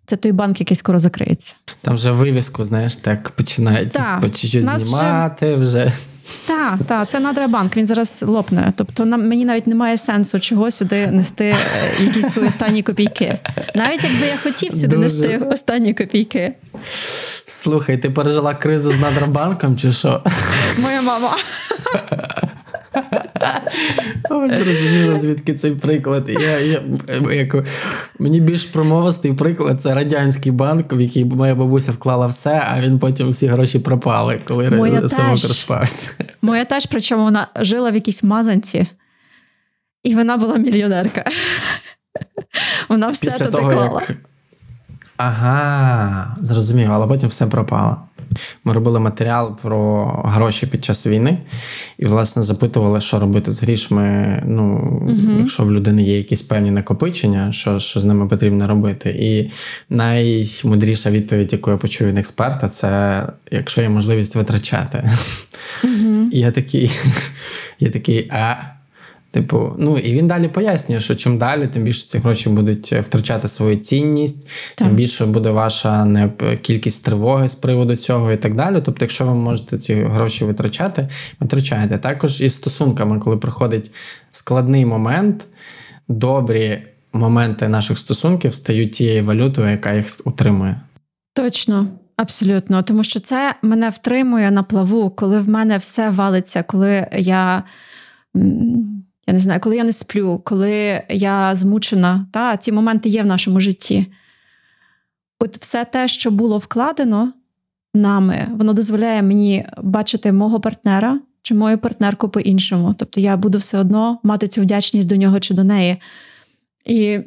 Це той банк, який скоро закриється. Там вже вивіску, знаєш, так починають по чуть-чуть знімати вже. Так, так, це Надрабанк, він зараз лопне. Тобто нам мені навіть немає сенсу чого сюди нести е, якісь свої останні копійки. Навіть якби я хотів сюди Дуже. нести останні копійки. Слухай, ти пережила кризу з Надрабанком, чи що? Моя мама. Зрозуміло, звідки цей приклад. Я, я, як, Мені більш промовистий приклад це радянський банк, в який моя бабуся вклала все, а він потім всі гроші пропали, коли Моя самок розпався. Моя теж, причому вона жила в якійсь мазанці, і вона була мільйонерка. Вона все Після туди того, клала. Як... Ага, зрозумів, але потім все пропало. Ми робили матеріал про гроші під час війни, і, власне, запитували, що робити з грішми. Ну, угу. якщо в людини є якісь певні накопичення, що що з ними потрібно робити. І наймудріша відповідь, яку я почув від експерта, це якщо є можливість витрачати. Угу. І я такий, я такий, а. Типу, ну і він далі пояснює, що чим далі, тим більше ці гроші будуть втрачати свою цінність, так. тим більше буде ваша не кількість тривоги з приводу цього і так далі. Тобто, якщо ви можете ці гроші витрачати, витрачаєте. Також із стосунками, коли приходить складний момент, добрі моменти наших стосунків стають тією валютою, яка їх утримує. Точно. Абсолютно, тому що це мене втримує на плаву, коли в мене все валиться, коли я я не знаю, коли я не сплю, коли я змучена. Та, Ці моменти є в нашому житті. От все те, що було вкладено нами, воно дозволяє мені бачити мого партнера чи мою партнерку по-іншому. Тобто я буду все одно мати цю вдячність до нього чи до неї. І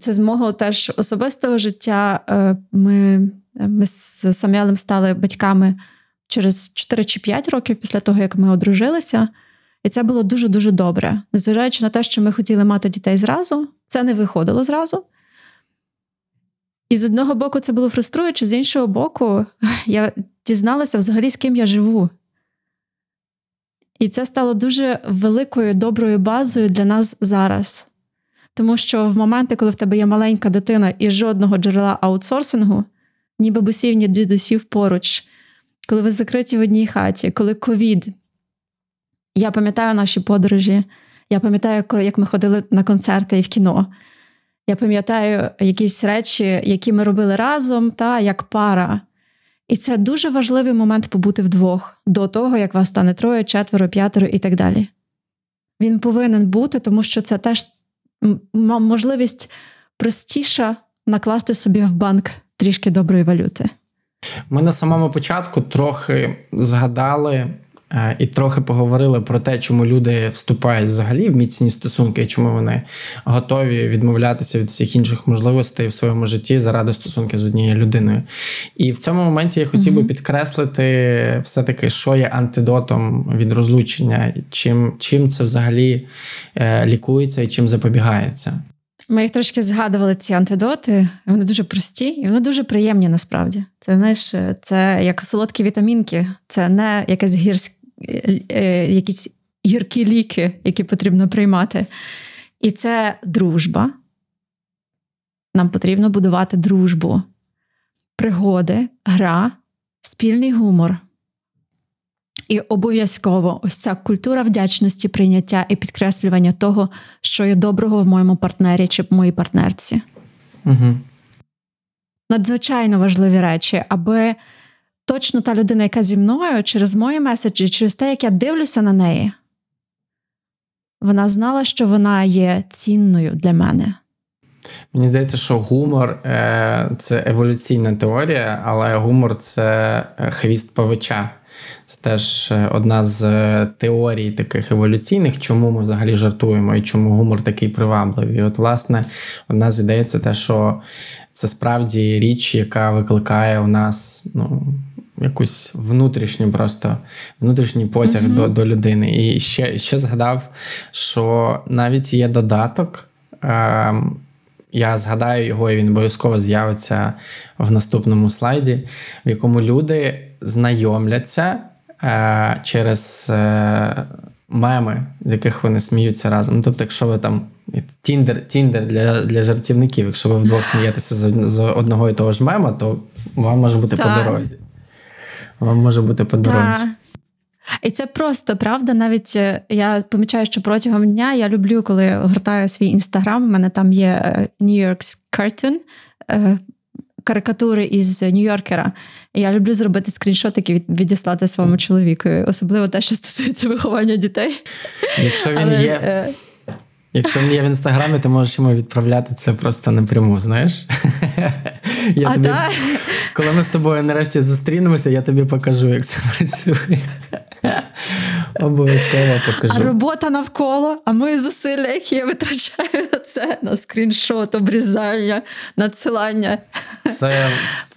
це з мого теж особистого життя. Е, ми ми з Сам'ялем стали батьками через 4 чи 5 років після того, як ми одружилися. І це було дуже-дуже добре. Незважаючи на те, що ми хотіли мати дітей зразу, це не виходило зразу. І з одного боку, це було фруструюче, з іншого боку, я дізналася взагалі, з ким я живу. І це стало дуже великою доброю базою для нас зараз. Тому що в моменти, коли в тебе є маленька дитина і жодного джерела аутсорсингу, ні бабусів, ні дідусів поруч, коли ви закриті в одній хаті, коли ковід, я пам'ятаю наші подорожі. Я пам'ятаю, як ми ходили на концерти і в кіно. Я пам'ятаю якісь речі, які ми робили разом, та як пара. І це дуже важливий момент побути вдвох до того, як вас стане троє, четверо, п'ятеро і так далі. Він повинен бути, тому що це теж можливість простіша накласти собі в банк трішки доброї валюти. Ми на самому початку трохи згадали і трохи поговорили про те, чому люди вступають взагалі в міцні стосунки, і чому вони готові відмовлятися від всіх інших можливостей в своєму житті заради стосунків з однією людиною. І в цьому моменті я хотів би підкреслити все-таки, що є антидотом від розлучення, чим, чим це взагалі е, лікується і чим запобігається. Ми їх трошки згадували ці антидоти. Вони дуже прості і вони дуже приємні насправді. Це знаєш, це як солодкі вітамінки, це не якесь гірське Е, е, якісь гіркі ліки, які потрібно приймати. І це дружба. Нам потрібно будувати дружбу, пригоди, гра, спільний гумор. І обов'язково ось ця культура вдячності, прийняття і підкреслювання того, що є доброго в моєму партнері чи в моїй партнерці. Угу. Надзвичайно важливі речі, аби точно та людина, яка зі мною через мої меседжі, через те, як я дивлюся на неї, вона знала, що вона є цінною для мене. Мені здається, що гумор е, це еволюційна теорія, але гумор це е, хвіст павича. Це теж е, одна з теорій таких еволюційних, чому ми взагалі жартуємо і чому гумор такий привабливий. І От, власне, одна з ідей це те, що це справді річ, яка викликає у нас ну, якусь внутрішню просто внутрішній потяг mm-hmm. до до людини. І ще ще згадав, що навіть є додаток. Е, я згадаю його, і він обов'язково з'явиться в наступному слайді, в якому люди знайомляться е, через е, меми, з яких вони сміються разом. Ну, Тобто, якщо ви там Тіндер Тіндер для для жартівників, якщо ви вдвох смієтеся з, з одного і того ж мема, то вам може бути так. по дорозі вам може бути по дорозі. І це просто правда. Навіть е, я помічаю, що протягом дня я люблю, коли гортаю свій інстаграм. У мене там є е, New York's Cartoon, е, карикатури із Нью-Йоркера. І я люблю зробити скріншотики і відіслати своєму чоловіку, особливо те, що стосується виховання дітей. Якщо він Але, є. Якщо він є в інстаграмі, ти можеш йому відправляти це просто напряму, знаєш? Я а тобі, та? Коли ми з тобою нарешті зустрінемося, я тобі покажу, як це працює. Обов'язково покажу. А робота навколо, а мої зусилля, які я витрачаю на це, на скріншот, обрізання, надсилання. Це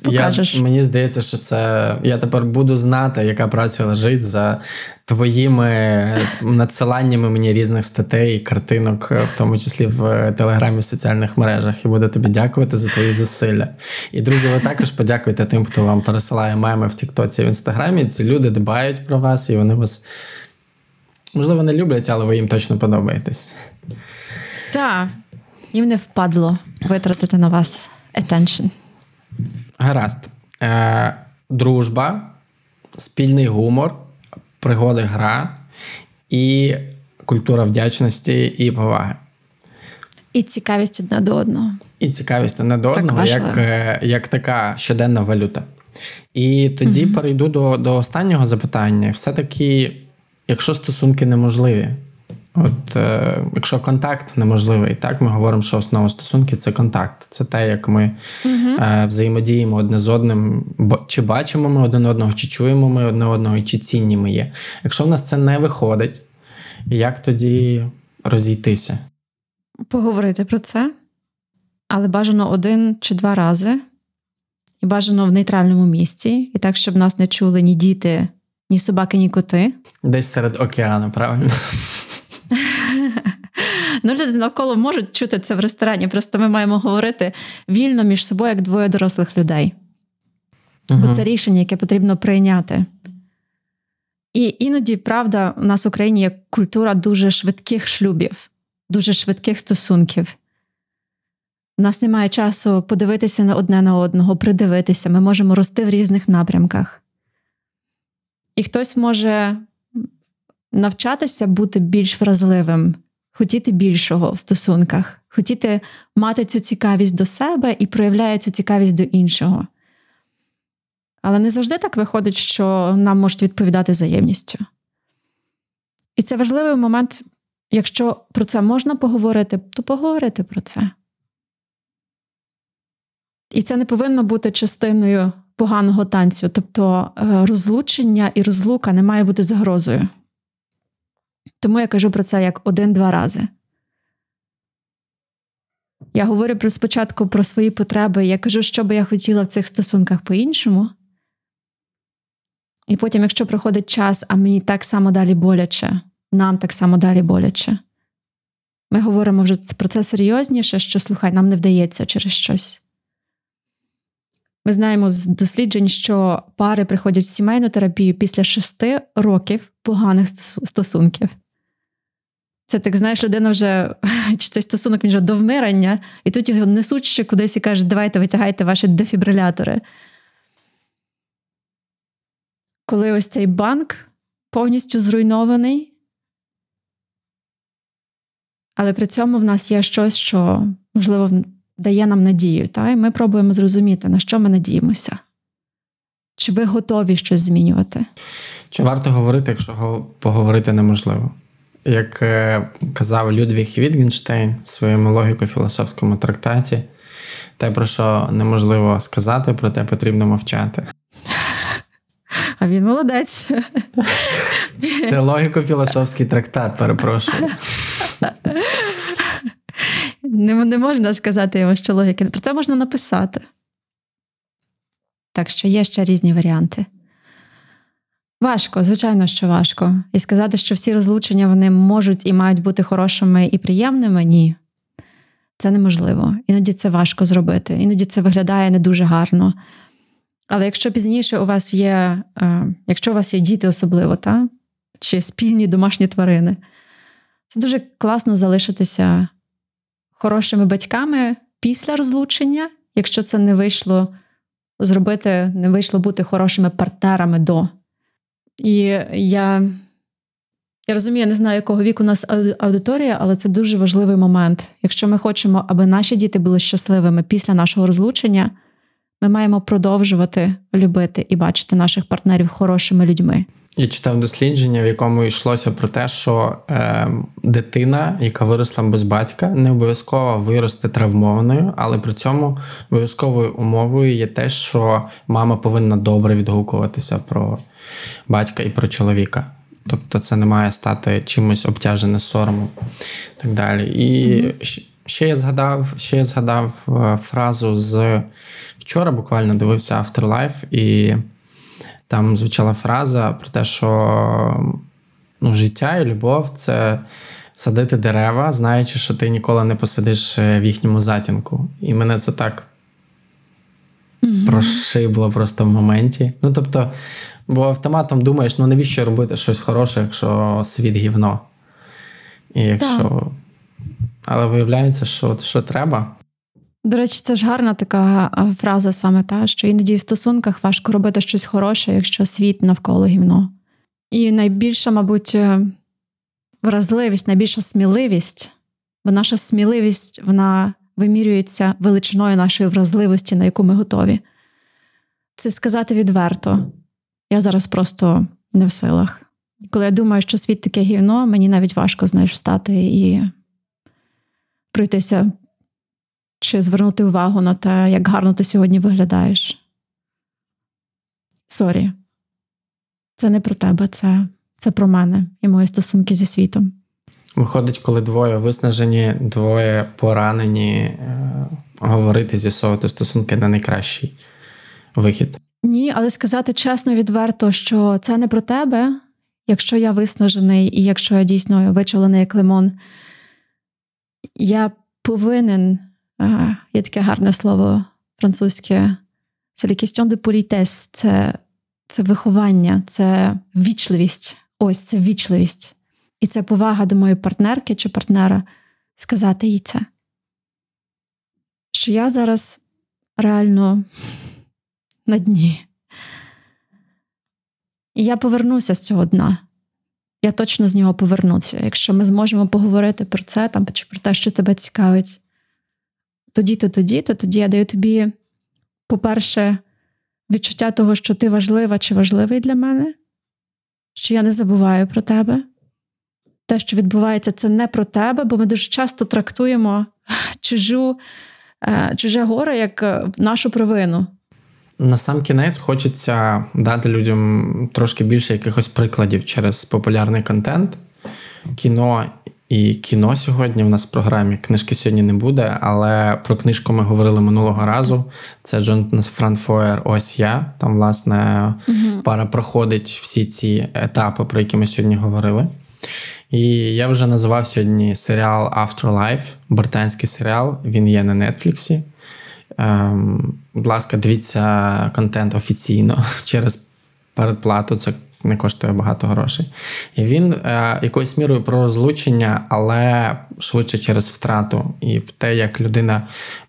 я, Мені здається, що це я тепер буду знати, яка праця лежить за твоїми надсиланнями мені різних статей, картинок, в тому числі в телеграмі в соціальних мережах, і буду тобі дякувати за твої зусилля. І друзі, ви також подякуйте тим, хто вам пересилає меми в Тіктоці в Інстаграмі. Ці люди дбають про вас і вони вас Можливо, не люблять, але ви їм точно подобаєтесь. Так, їм не впадло витратити на вас attention. Гаразд. Е, Дружба, спільний гумор, пригоди гра і культура вдячності і поваги. І цікавість одне до одного. І цікавість одне до одного, як е, як така щоденна валюта. І тоді угу. перейду до до останнього запитання. Все-таки, якщо стосунки неможливі, от е, якщо контакт неможливий, так ми говоримо, що основа стосунки це контакт. Це те, як ми угу. е, взаємодіємо одне з одним, чи бачимо ми один одного, чи чуємо ми одне одного, і чи цінні ми є. Якщо в нас це не виходить, як тоді розійтися? Поговорити про це, але бажано один чи два рази, і бажано в нейтральному місці, і так, щоб нас не чули ні діти, ні собаки, ні коти. Десь серед океану, правильно? Ну, люди навколо можуть чути це в ресторані, просто ми маємо говорити вільно між собою, як двоє дорослих людей. Угу. Бо це рішення, яке потрібно прийняти. І іноді, правда, у нас в Україні є культура дуже швидких шлюбів, дуже швидких стосунків. У нас немає часу подивитися на одне на одного, придивитися, ми можемо рости в різних напрямках. І хтось може навчатися бути більш вразливим, хотіти більшого в стосунках, хотіти мати цю цікавість до себе і проявляє цю цікавість до іншого. Але не завжди так виходить, що нам можуть відповідати взаємністю. І це важливий момент, якщо про це можна поговорити, то поговорити про це. І це не повинно бути частиною поганого танцю. Тобто е, розлучення і розлука не має бути загрозою. Тому я кажу про це як один-два рази. Я говорю про спочатку про свої потреби. Я кажу, що би я хотіла в цих стосунках по-іншому. І потім, якщо проходить час, а мені так само далі боляче, нам так само далі боляче. Ми говоримо вже про це серйозніше, що слухай, нам не вдається через щось. Ми знаємо з досліджень, що пари приходять в сімейну терапію після шести років поганих стосунків. Це так знаєш, людина вже чи цей стосунок вже до вмирання, і тут його несуть ще кудись і кажуть, давайте витягайте ваші дефібрилятори. Коли ось цей банк повністю зруйнований, але при цьому в нас є щось, що, можливо, дає нам надію. Та? І ми пробуємо зрозуміти, на що ми надіємося. Чи ви готові щось змінювати? Чи варто говорити, якщо поговорити неможливо? Як е, казав Людвіг Вітгенштейн в своєму логіко-філософському трактаті, те, про що неможливо сказати, проте потрібно мовчати. А він молодець. Це логіко-філософський трактат, перепрошую. Не, не можна сказати його, що логіки. Про це можна написати. Так що є ще різні варіанти. Важко, звичайно, що важко. І сказати, що всі розлучення вони можуть і мають бути хорошими і приємними ні. Це неможливо. Іноді це важко зробити, іноді це виглядає не дуже гарно. Але якщо пізніше у вас є, е, якщо у вас є діти особливо, та? чи спільні домашні тварини, це дуже класно залишитися хорошими батьками після розлучення, якщо це не вийшло зробити, не вийшло бути хорошими партнерами до. І я я розумію, я не знаю, якого віку у нас аудиторія, але це дуже важливий момент. Якщо ми хочемо, аби наші діти були щасливими після нашого розлучення, ми маємо продовжувати любити і бачити наших партнерів хорошими людьми. Я читав дослідження, в якому йшлося про те, що е, дитина, яка виросла без батька, не обов'язково виросте травмованою, але при цьому обов'язковою умовою є те, що мама повинна добре відгукуватися про батька і про чоловіка. Тобто це не має стати чимось обтяжене соромом і так далі. І mm-hmm. ще я згадав, ще я згадав е, фразу з вчора, буквально дивився Afterlife, і там звучала фраза про те, що ну, життя і любов це садити дерева, знаючи, що ти ніколи не посидиш е, в їхньому затінку. І мене це так mm-hmm. прошибло просто в моменті. Ну тобто, бо автоматом думаєш, ну навіщо робити щось хороше, якщо світ гівно? І якщо. Так. Але виявляється, що що треба. До речі, це ж гарна така фраза саме та, що іноді в стосунках важко робити щось хороше, якщо світ навколо гівно. І найбільша, мабуть, е, вразливість, найбільша сміливість, бо наша сміливість вона вимірюється величиною нашої вразливості, на яку ми готові. Це сказати відверто. Я зараз просто не в силах. І Коли я думаю, що світ таке гівно, мені навіть важко знаєш, встати і пройтися чи звернути увагу на те, як гарно ти сьогодні виглядаєш. Sorry, це не про тебе, це, це про мене і мої стосунки зі світом. Виходить, коли двоє виснажені, двоє поранені, е, говорити, з'ясовувати стосунки на найкращий вихід. Ні, але сказати чесно, відверто, що це не про тебе, якщо я виснажений, і якщо я дійсно вичавлений як лимон, я повинен, є таке гарне слово французьке, це question de politesse, це, це виховання, це вічливість. Ось це вічливість. І це повага до моєї партнерки чи партнера сказати їй це. Що я зараз реально на дні. І я повернуся з цього дна. Я точно з нього повернуся. Якщо ми зможемо поговорити про це там, чи про те, що тебе цікавить, тоді-то, тоді, то тоді я даю тобі, по-перше, відчуття того, що ти важлива чи важливий для мене, що я не забуваю про тебе те, що відбувається, це не про тебе, бо ми дуже часто трактуємо чужу, е, чуже горе як е, нашу провину. На сам кінець хочеться дати людям трошки більше якихось прикладів через популярний контент. Кіно і кіно сьогодні в нас в програмі. Книжки сьогодні не буде, але про книжку ми говорили минулого разу. Це Джонатан Франфоєр Ось я. Там, власне, угу. пара проходить всі ці етапи, про які ми сьогодні говорили. І я вже називав сьогодні серіал Afterlife, британський серіал. Він є на Нетфліксі. Ем, будь ласка, дивіться контент офіційно через передплату. Це не коштує багато грошей. І він е, якоюсь мірою про розлучення, але швидше через втрату. І те, як людина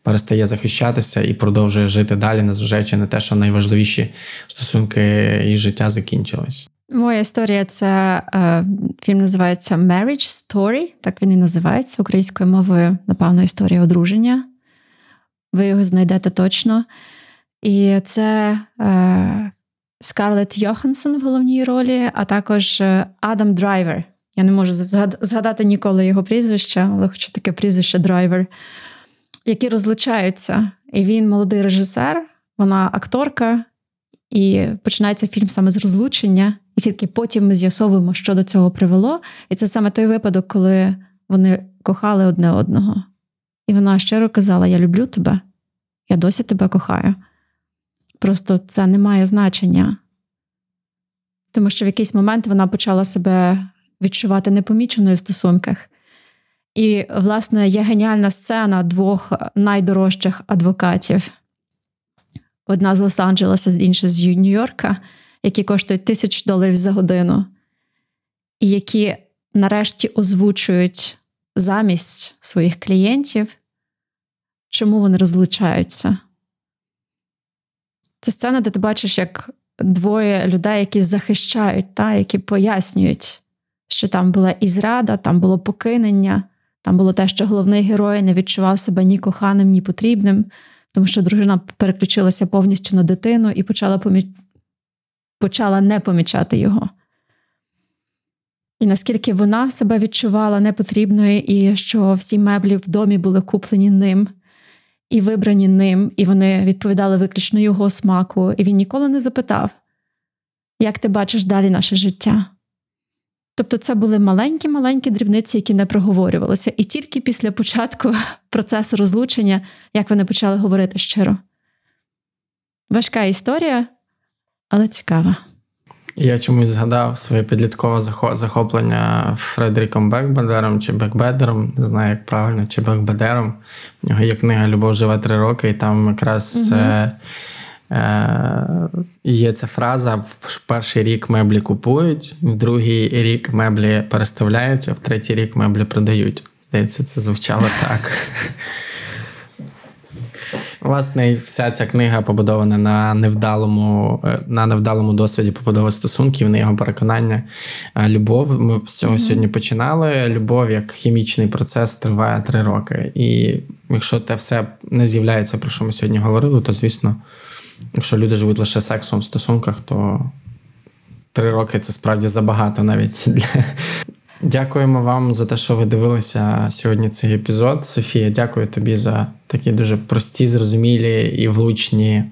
перестає захищатися і продовжує жити далі, незважаючи на те, що найважливіші стосунки і життя закінчились. Моя історія це е, фільм називається Marriage Story, так він і називається українською мовою, напевно, історія одруження. Ви його знайдете точно. І це е, Скарлетт Йоханссон в головній ролі, а також е, Адам Драйвер. Я не можу згадати ніколи його прізвище, але хочу таке прізвище Драйвер, які розлучаються. І він молодий режисер, вона акторка, і починається фільм саме з розлучення. І тільки потім ми з'ясовуємо, що до цього привело. І це саме той випадок, коли вони кохали одне одного. І вона щиро казала: Я люблю тебе, я досі тебе кохаю. Просто це не має значення. Тому що в якийсь момент вона почала себе відчувати непоміченою в стосунках. І, власне, є геніальна сцена двох найдорожчих адвокатів: одна з Лос-Анджелеса, інша з Нью-Йорка – які коштують тисячу доларів за годину, і які нарешті озвучують замість своїх клієнтів, чому вони розлучаються. Це сцена, де ти бачиш, як двоє людей, які захищають, та, які пояснюють, що там була і зрада, там було покинення, там було те, що головний герой не відчував себе ні коханим, ні потрібним, тому що дружина переключилася повністю на дитину і почала почала не помічати його. І наскільки вона себе відчувала непотрібною, і що всі меблі в домі були куплені ним і вибрані ним, і вони відповідали виключно його смаку, і він ніколи не запитав, як ти бачиш далі наше життя. Тобто це були маленькі-маленькі дрібниці, які не проговорювалися. І тільки після початку процесу розлучення, як вони почали говорити щиро. Важка історія, але цікава. Я чомусь згадав своє підліткове захоплення Фредеріком Бекбедером чи Бекбедером, не знаю, як правильно, чи Бекбедером. У нього є книга Любов живе три роки, і там якраз угу. Е, Є ця фраза: перший рік меблі купують, в другий рік меблі переставляють, а в третій рік меблі продають. Здається, це звучало так. Власне, вся ця книга побудована на невдалому е, на невдалому досвіді побудови стосунків, на його переконання. Любов. Ми з цього mm-hmm. сьогодні починали. Любов як хімічний процес триває три роки. І якщо те все не з'являється, про що ми сьогодні говорили, то звісно, якщо люди живуть лише сексом в стосунках, то три роки це справді забагато навіть для. Дякуємо вам за те, що ви дивилися сьогодні цей епізод. Софія, дякую тобі за такі дуже прості, зрозумілі і влучні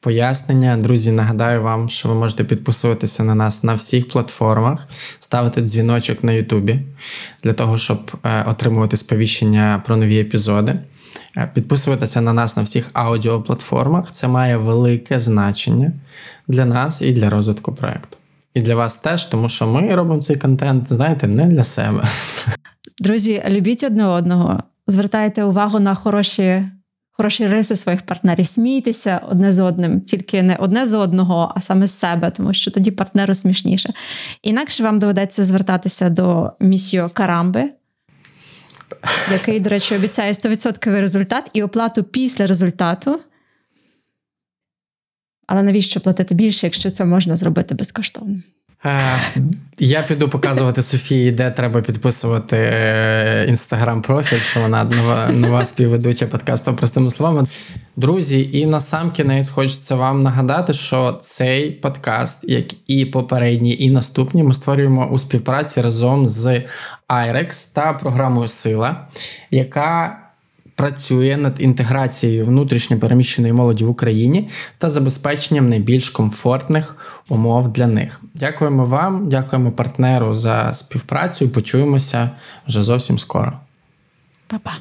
пояснення. Друзі, нагадаю вам, що ви можете підписуватися на нас на всіх платформах, ставити дзвіночок на Ютубі для того, щоб е, отримувати сповіщення про нові епізоди. Е, підписуватися на нас на всіх аудіоплатформах. Це має велике значення для нас і для розвитку проекту. І для вас теж, тому що ми робимо цей контент, знаєте, не для себе. Друзі, любіть одне одного, звертайте увагу на хороші хороші риси своїх партнерів. Смійтеся одне з одним, тільки не одне з одного, а саме з себе, тому що тоді партнеру смішніше. Інакше вам доведеться звертатися до місіо Карамби, який, до речі, обіцяє 100% результат і оплату після результату. Але навіщо платити більше, якщо це можна зробити безкоштовно? Е, я піду показувати Софії, де треба підписувати інстаграм-профіль, що вона нова нова співведуча подкасту простими словами. Друзі, і на сам кінець хочеться вам нагадати, що цей подкаст, як і попередній, і наступні, ми створюємо у співпраці разом з IREX та програмою Сила, яка працює над інтеграцією внутрішньопереміщеної молоді в Україні та забезпеченням найбільш комфортних умов для них. Дякуємо вам, дякуємо партнеру за співпрацю почуємося вже зовсім скоро. Па-па.